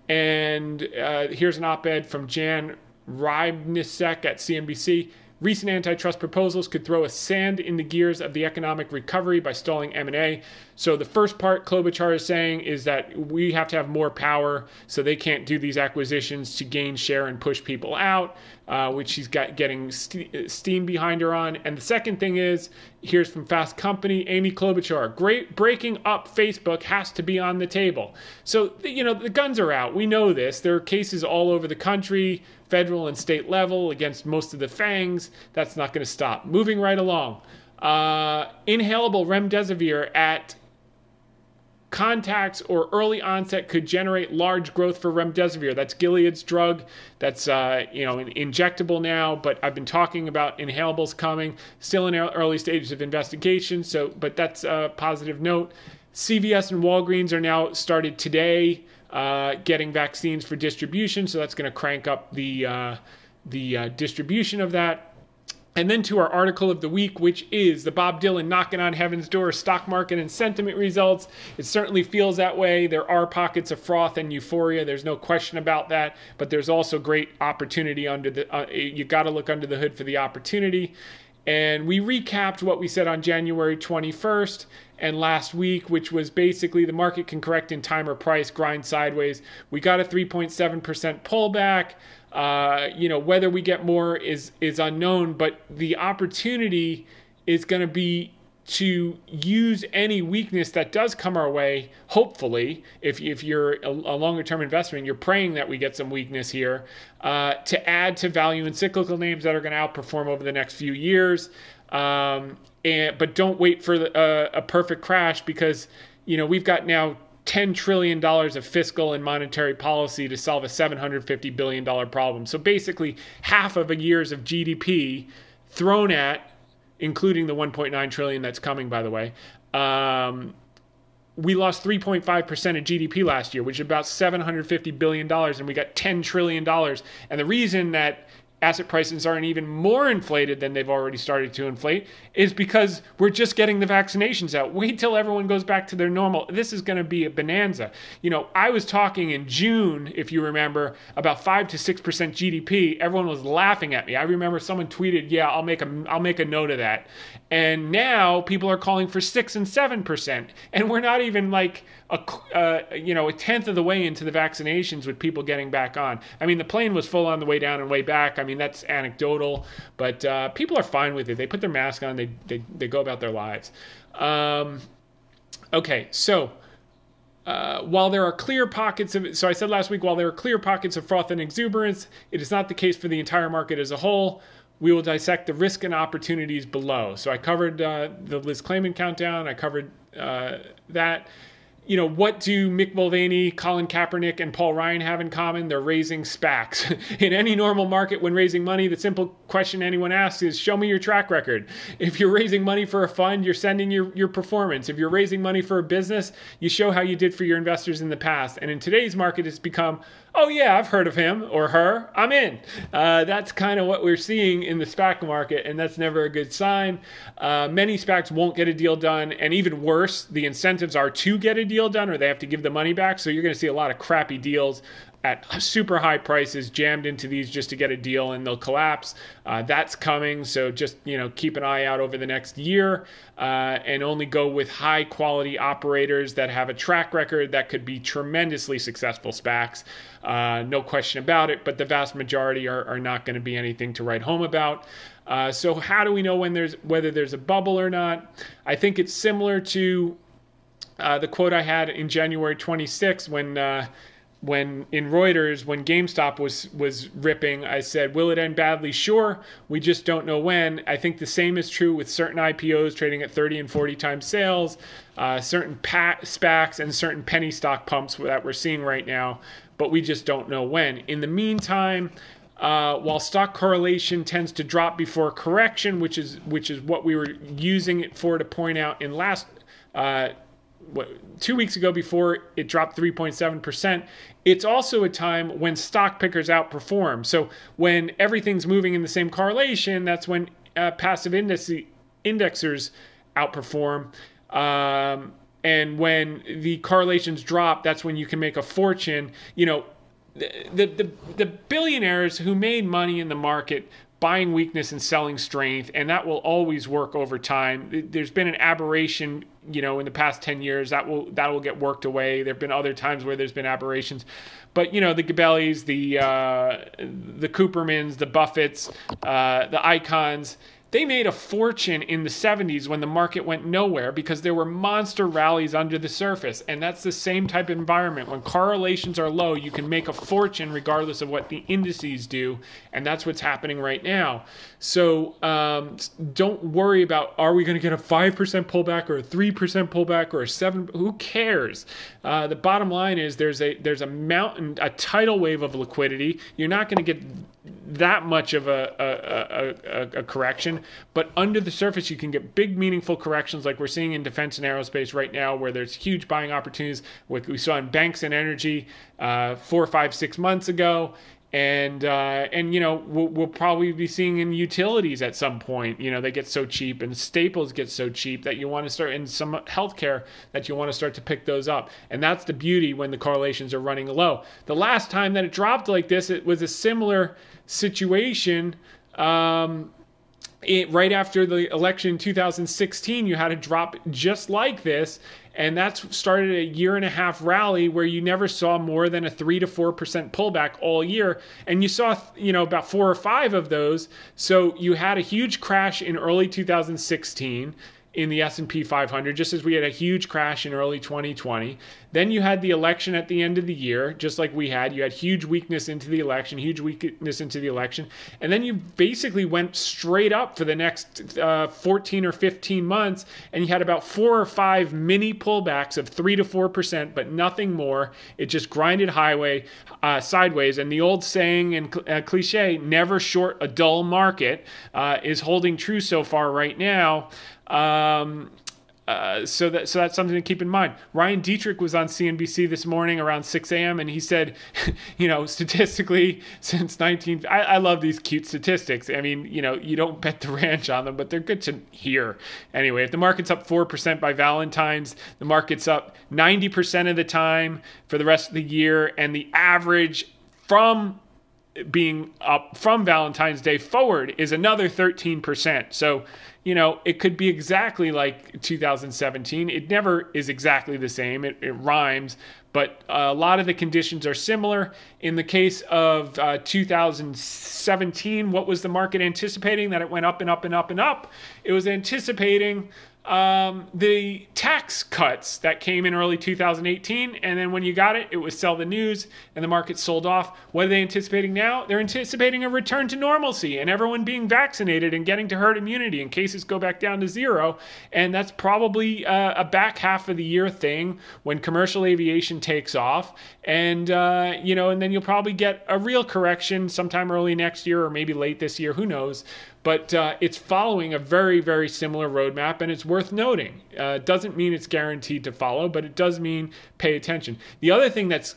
S1: And uh, here's an op ed from Jan Rybnicek at CNBC. Recent antitrust proposals could throw a sand in the gears of the economic recovery by stalling M&A. So the first part Klobuchar is saying is that we have to have more power, so they can't do these acquisitions to gain share and push people out, uh, which she's got getting st- steam behind her on. And the second thing is, here's from Fast Company, Amy Klobuchar, great breaking up Facebook has to be on the table. So you know the guns are out. We know this. There are cases all over the country, federal and state level, against most of the fangs. That's not going to stop. Moving right along. Uh, inhalable remdesivir at contacts or early onset could generate large growth for remdesivir. That's Gilead's drug. That's uh, you know injectable now, but I've been talking about inhalables coming. Still in early stages of investigation. So, but that's a positive note. CVS and Walgreens are now started today uh, getting vaccines for distribution, so that's going to crank up the uh, the uh, distribution of that. And then to our article of the week, which is the Bob Dylan knocking on heaven's door stock market and sentiment results. It certainly feels that way. There are pockets of froth and euphoria. There's no question about that. But there's also great opportunity under the. Uh, you got to look under the hood for the opportunity. And we recapped what we said on January 21st and last week, which was basically the market can correct in time or price, grind sideways. We got a 3.7% pullback. Uh, you know, whether we get more is is unknown, but the opportunity is going to be to use any weakness that does come our way. Hopefully, if if you're a, a longer term investment, you're praying that we get some weakness here uh, to add to value in cyclical names that are going to outperform over the next few years. Um, and but don't wait for the, uh, a perfect crash because you know we've got now $10 trillion of fiscal and monetary policy to solve a $750 billion problem. So basically, half of a year's of GDP thrown at, including the 1.9 trillion that's coming, by the way. Um, we lost 3.5% of GDP last year, which is about $750 billion, and we got $10 trillion. And the reason that asset prices aren't even more inflated than they've already started to inflate is because we're just getting the vaccinations out. Wait till everyone goes back to their normal. This is going to be a bonanza. You know, I was talking in June, if you remember, about 5 to 6% GDP. Everyone was laughing at me. I remember someone tweeted, "Yeah, I'll make a I'll make a note of that." And now people are calling for 6 and 7%. And we're not even like a uh, you know, a tenth of the way into the vaccinations with people getting back on. I mean, the plane was full on the way down and way back. I mean, that's anecdotal, but uh, people are fine with it. They put their mask on, they, they, they go about their lives. Um, okay, so uh, while there are clear pockets of so I said last week, while there are clear pockets of froth and exuberance, it is not the case for the entire market as a whole. We will dissect the risk and opportunities below. So I covered uh, the Liz Claman countdown. I covered uh, that you know, what do Mick Mulvaney, Colin Kaepernick, and Paul Ryan have in common? They're raising SPACs. in any normal market, when raising money, the simple question anyone asks is, show me your track record. If you're raising money for a fund, you're sending your, your performance. If you're raising money for a business, you show how you did for your investors in the past. And in today's market, it's become, oh yeah, I've heard of him or her, I'm in. Uh, that's kind of what we're seeing in the SPAC market, and that's never a good sign. Uh, many SPACs won't get a deal done, and even worse, the incentives are to get a deal done or they have to give the money back. So you're going to see a lot of crappy deals at super high prices jammed into these just to get a deal and they'll collapse. Uh, that's coming. So just, you know, keep an eye out over the next year uh, and only go with high quality operators that have a track record that could be tremendously successful SPACs. Uh, no question about it, but the vast majority are, are not going to be anything to write home about. Uh, so how do we know when there's whether there's a bubble or not? I think it's similar to uh, the quote I had in January 26 when uh, when in Reuters, when GameStop was was ripping, I said, "Will it end badly? Sure. We just don't know when." I think the same is true with certain IPOs trading at 30 and 40 times sales, uh, certain pa- SPACs, and certain penny stock pumps that we're seeing right now. But we just don't know when. In the meantime. Uh, while stock correlation tends to drop before correction, which is which is what we were using it for to point out in last uh, what, two weeks ago before it dropped 3.7%. It's also a time when stock pickers outperform. So when everything's moving in the same correlation, that's when uh, passive index, indexers outperform. Um, and when the correlations drop, that's when you can make a fortune. You know, the, the, the billionaires who made money in the market buying weakness and selling strength, and that will always work over time. There's been an aberration, you know, in the past 10 years that will that will get worked away. There've been other times where there's been aberrations, but you know, the Gabellis, the uh, the Coopermans, the Buffetts, uh, the Icahns they made a fortune in the 70s when the market went nowhere because there were monster rallies under the surface. And that's the same type of environment. When correlations are low, you can make a fortune regardless of what the indices do. And that's what's happening right now. So um, don't worry about are we going to get a 5% pullback or a 3% pullback or a 7 who cares? Uh, the bottom line is there's a there's a mountain a tidal wave of liquidity. You're not going to get that much of a, a, a, a, correction, but under the surface, you can get big, meaningful corrections like we're seeing in defense and aerospace right now, where there's huge buying opportunities, like we saw in banks and energy uh, four, five, six months ago and uh, and you know we'll, we'll, probably be seeing in utilities at some point. You know they get so cheap, and staples get so cheap that you want to start in some healthcare that you want to start to pick those up. And that's the beauty when the correlations are running low. The last time that it dropped like this, it was a similar situation. Um, it, right after the election in 2016, you had a drop just like this, and that's started a year and a half rally where you never saw more than a three to four percent pullback all year, and you saw you know about four or five of those. So you had a huge crash in early 2016 in the S&P 500 just as we had a huge crash in early 2020 then you had the election at the end of the year just like we had. You had huge weakness into the election huge weakness into the election. And then you basically went straight up for the next uh, 14 or 15 months and you had about four or five mini pullbacks of 3 to 4% but nothing more. It just grinded highway uh, sideways. And the old saying and cl- uh, cliche never short a dull market uh, is holding true so far right now um, uh, so that so that's something to keep in mind. Ryan Detrick was on CNBC this morning around 6 a.m. and he said, you know, statistically since 19, I, I, love these cute statistics. I mean, you know, you don't bet the ranch on them, but they're good to hear. Anyway, if the market's up four percent by Valentine's, the market's up 90 percent of the time for the rest of the year, and the average from being up from Valentine's Day forward is another 13%. So you know, it could be exactly like 2017. It never is exactly the same. It, it rhymes, but a lot of the conditions are similar. In the case of uh, 2017, what was the market anticipating? That it went up and up and up and up. It was anticipating um, the tax cuts that came in early 2018, and then when you got it, it was sell the news, and the market sold off. What are they anticipating now? They're anticipating a return to normalcy and everyone being vaccinated and getting to herd immunity and cases go back down to zero. And that's probably uh, a back half of the year thing when commercial aviation takes off, and uh, you know, and then you'll probably get a real correction sometime early next year or maybe late this year. Who knows? But uh, it's following a very, very similar roadmap, and it's worth noting. Uh, doesn't mean it's guaranteed to follow, but it does mean pay attention. The other thing that's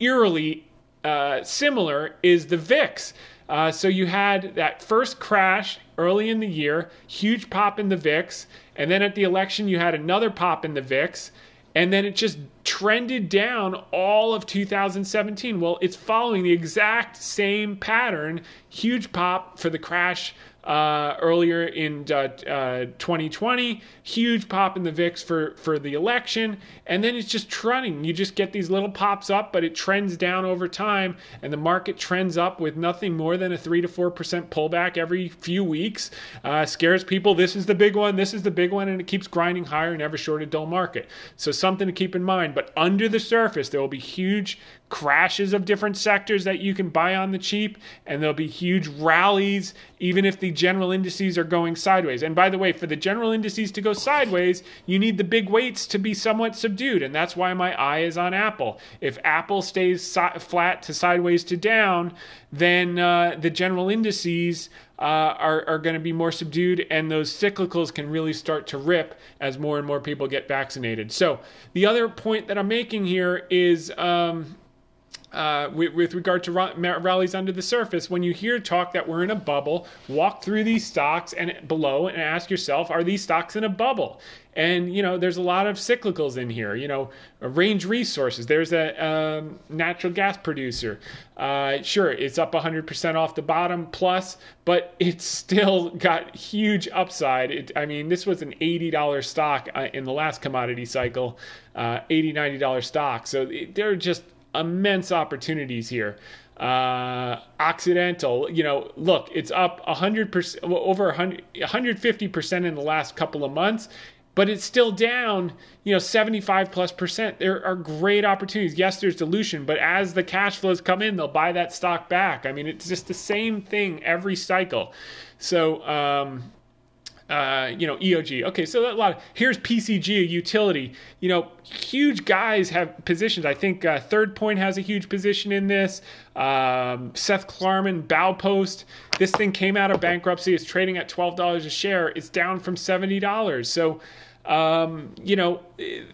S1: eerily uh, similar is the VIX. Uh, so you had that first crash early in the year, huge pop in the VIX, and then at the election you had another pop in the VIX, and then it just trended down all of 2017. Well, it's following the exact same pattern. Huge pop for the crash uh, earlier in uh, uh, 2020. Huge pop in the VIX for, for the election. And then it's just trending. You just get these little pops up, but it trends down over time. And the market trends up with nothing more than a 3 to 4% pullback every few weeks. Uh, scares people. This is the big one. This is the big one. And it keeps grinding higher, never short a dull market. So something to keep in mind. But under the surface, there will be huge crashes of different sectors that you can buy on the cheap, and there'll be huge rallies, even if the general indices are going sideways. And by the way, for the general indices to go sideways, you need the big weights to be somewhat subdued, and that's why my eye is on Apple. If Apple stays si- flat to sideways to down, then uh, the general indices uh, are, are going to be more subdued, and those cyclicals can really start to rip as more and more people get vaccinated. So, the other point that I'm making here is. Um, uh, with, with, regard to rallies under the surface, when you hear talk that we're in a bubble, walk through these stocks and below and ask yourself, are these stocks in a bubble? And you know, there's a lot of cyclicals in here. You know, Range Resources. There's a um, natural gas producer. Uh, sure, it's up 100% off the bottom plus, but it's still got huge upside. It, I mean, this was an $80 stock uh, in the last commodity cycle, uh, $80, $90 stock. So it, they're just immense opportunities here. Uh, Occidental, you know, look, it's up 100%, over 100, 150% in the last couple of months, but it's still down, you know, 75 plus percent. There are great opportunities. Yes, there's dilution, but as the cash flows come in, they'll buy that stock back. I mean, it's just the same thing every cycle. So, um, uh, you know, EOG. Okay, so a lot. Of, here's PCG, a utility. You know, huge guys have positions. I think uh, Third Point has a huge position in this. Um, Seth Klarman, Baupost. This thing came out of bankruptcy. It's trading at twelve dollars a share. It's down from seventy dollars. So um, you know,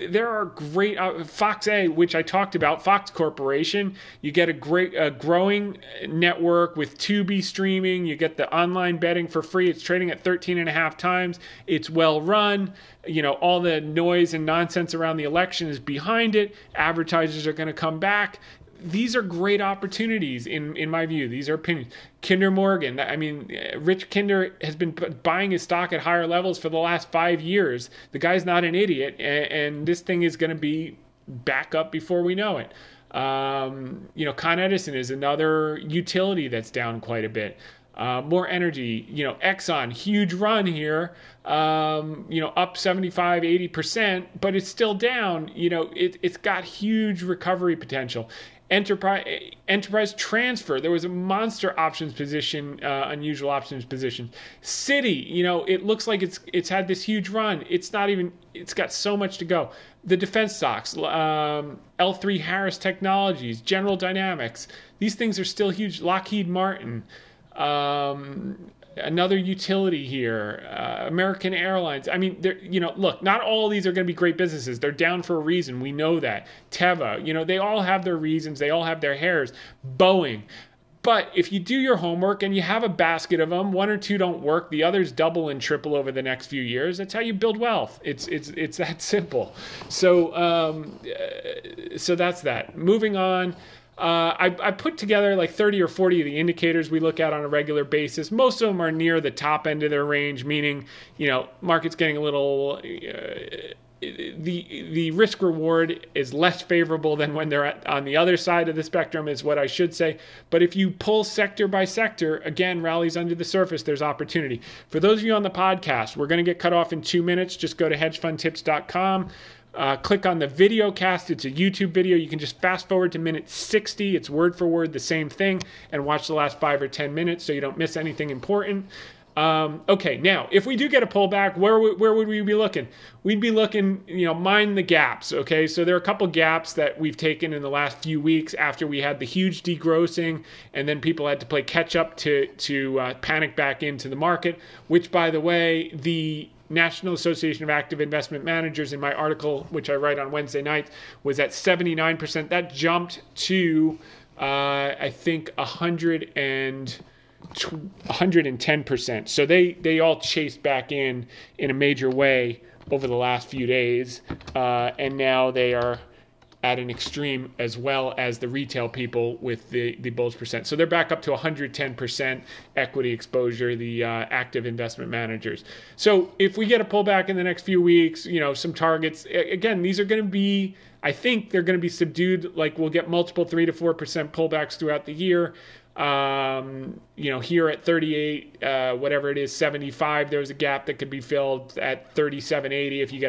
S1: there are great uh, Fox A, which I talked about, Fox Corporation. You get a great, uh, growing network with Tubi streaming. You get the online betting for free. It's trading at 13 and a half times. It's well run. You know, all the noise and nonsense around the election is behind it. Advertisers are going to come back these are great opportunities in in my view. These are opinions. Kinder Morgan. I mean, Rich Kinder has been buying his stock at higher levels for the last five years. The guy's not an idiot, and, and this thing is going to be back up before we know it. Um, you know, Con Edison is another utility that's down quite a bit. Uh, more energy, you know, Exxon, huge run here, um, you know, up 75, 80%, but it's still down. You know, it, it's got huge recovery potential enterprise enterprise transfer. There was a monster options position uh, unusual options position. Citi, you know it looks like it's it's had this huge run. It's not even it's got so much to go. The defense stocks um, l3 harris technologies general dynamics these things are still huge. Lockheed martin um, another utility here, uh, American Airlines. I mean, you know, look, not all these are going to be great businesses. They're down for a reason. We know that. Teva, you know, they all have their reasons. They all have their hairs. Boeing. But if you do your homework and you have a basket of them, one or two don't work, the others double and triple over the next few years. That's how you build wealth. It's it's it's that simple. So um, uh, so that's that. Moving on. Uh, I, I, put together like 30 or 40 of the indicators we look at on a regular basis. Most of them are near the top end of their range, meaning, you know, market's getting a little uh, the the risk reward is less favorable than when they're at, on the other side of the spectrum is what I should say. But if you pull sector by sector again rallies under the surface there's opportunity. For those of you on the podcast we're going to get cut off in 2 minutes. Just go to hedgefundtips.com uh, click on the video cast. It's a YouTube video. You can just fast forward to minute 60. It's word for word the same thing and watch the last five or 10 minutes so you don't miss anything important. Um, okay, now if we do get a pullback, where where would we be looking? We'd be looking, you know, mind the gaps. Okay, so there are a couple gaps that we've taken in the last few weeks after we had the huge degrossing, and then people had to play catch up to to uh, panic back into the market. Which, by the way, the National Association of Active Investment Managers in my article, which I write on Wednesday nights, was at 79%. That jumped to, uh, I think, 100 and 110%. So they, they all chased back in in a major way over the last few days. Uh, and now they are at an extreme as well as the retail people with the, the bulls percent. So they're back up to 110% equity exposure, the uh, active investment managers. So if we get a pullback in the next few weeks, you know, some targets, again, these are going to be, I think they're going to be subdued. Like we'll get multiple 3 to 4% pullbacks throughout the year. Um, you know, here at 38, uh, whatever it is, 75, there's a gap that could be filled at 37.80 if you get a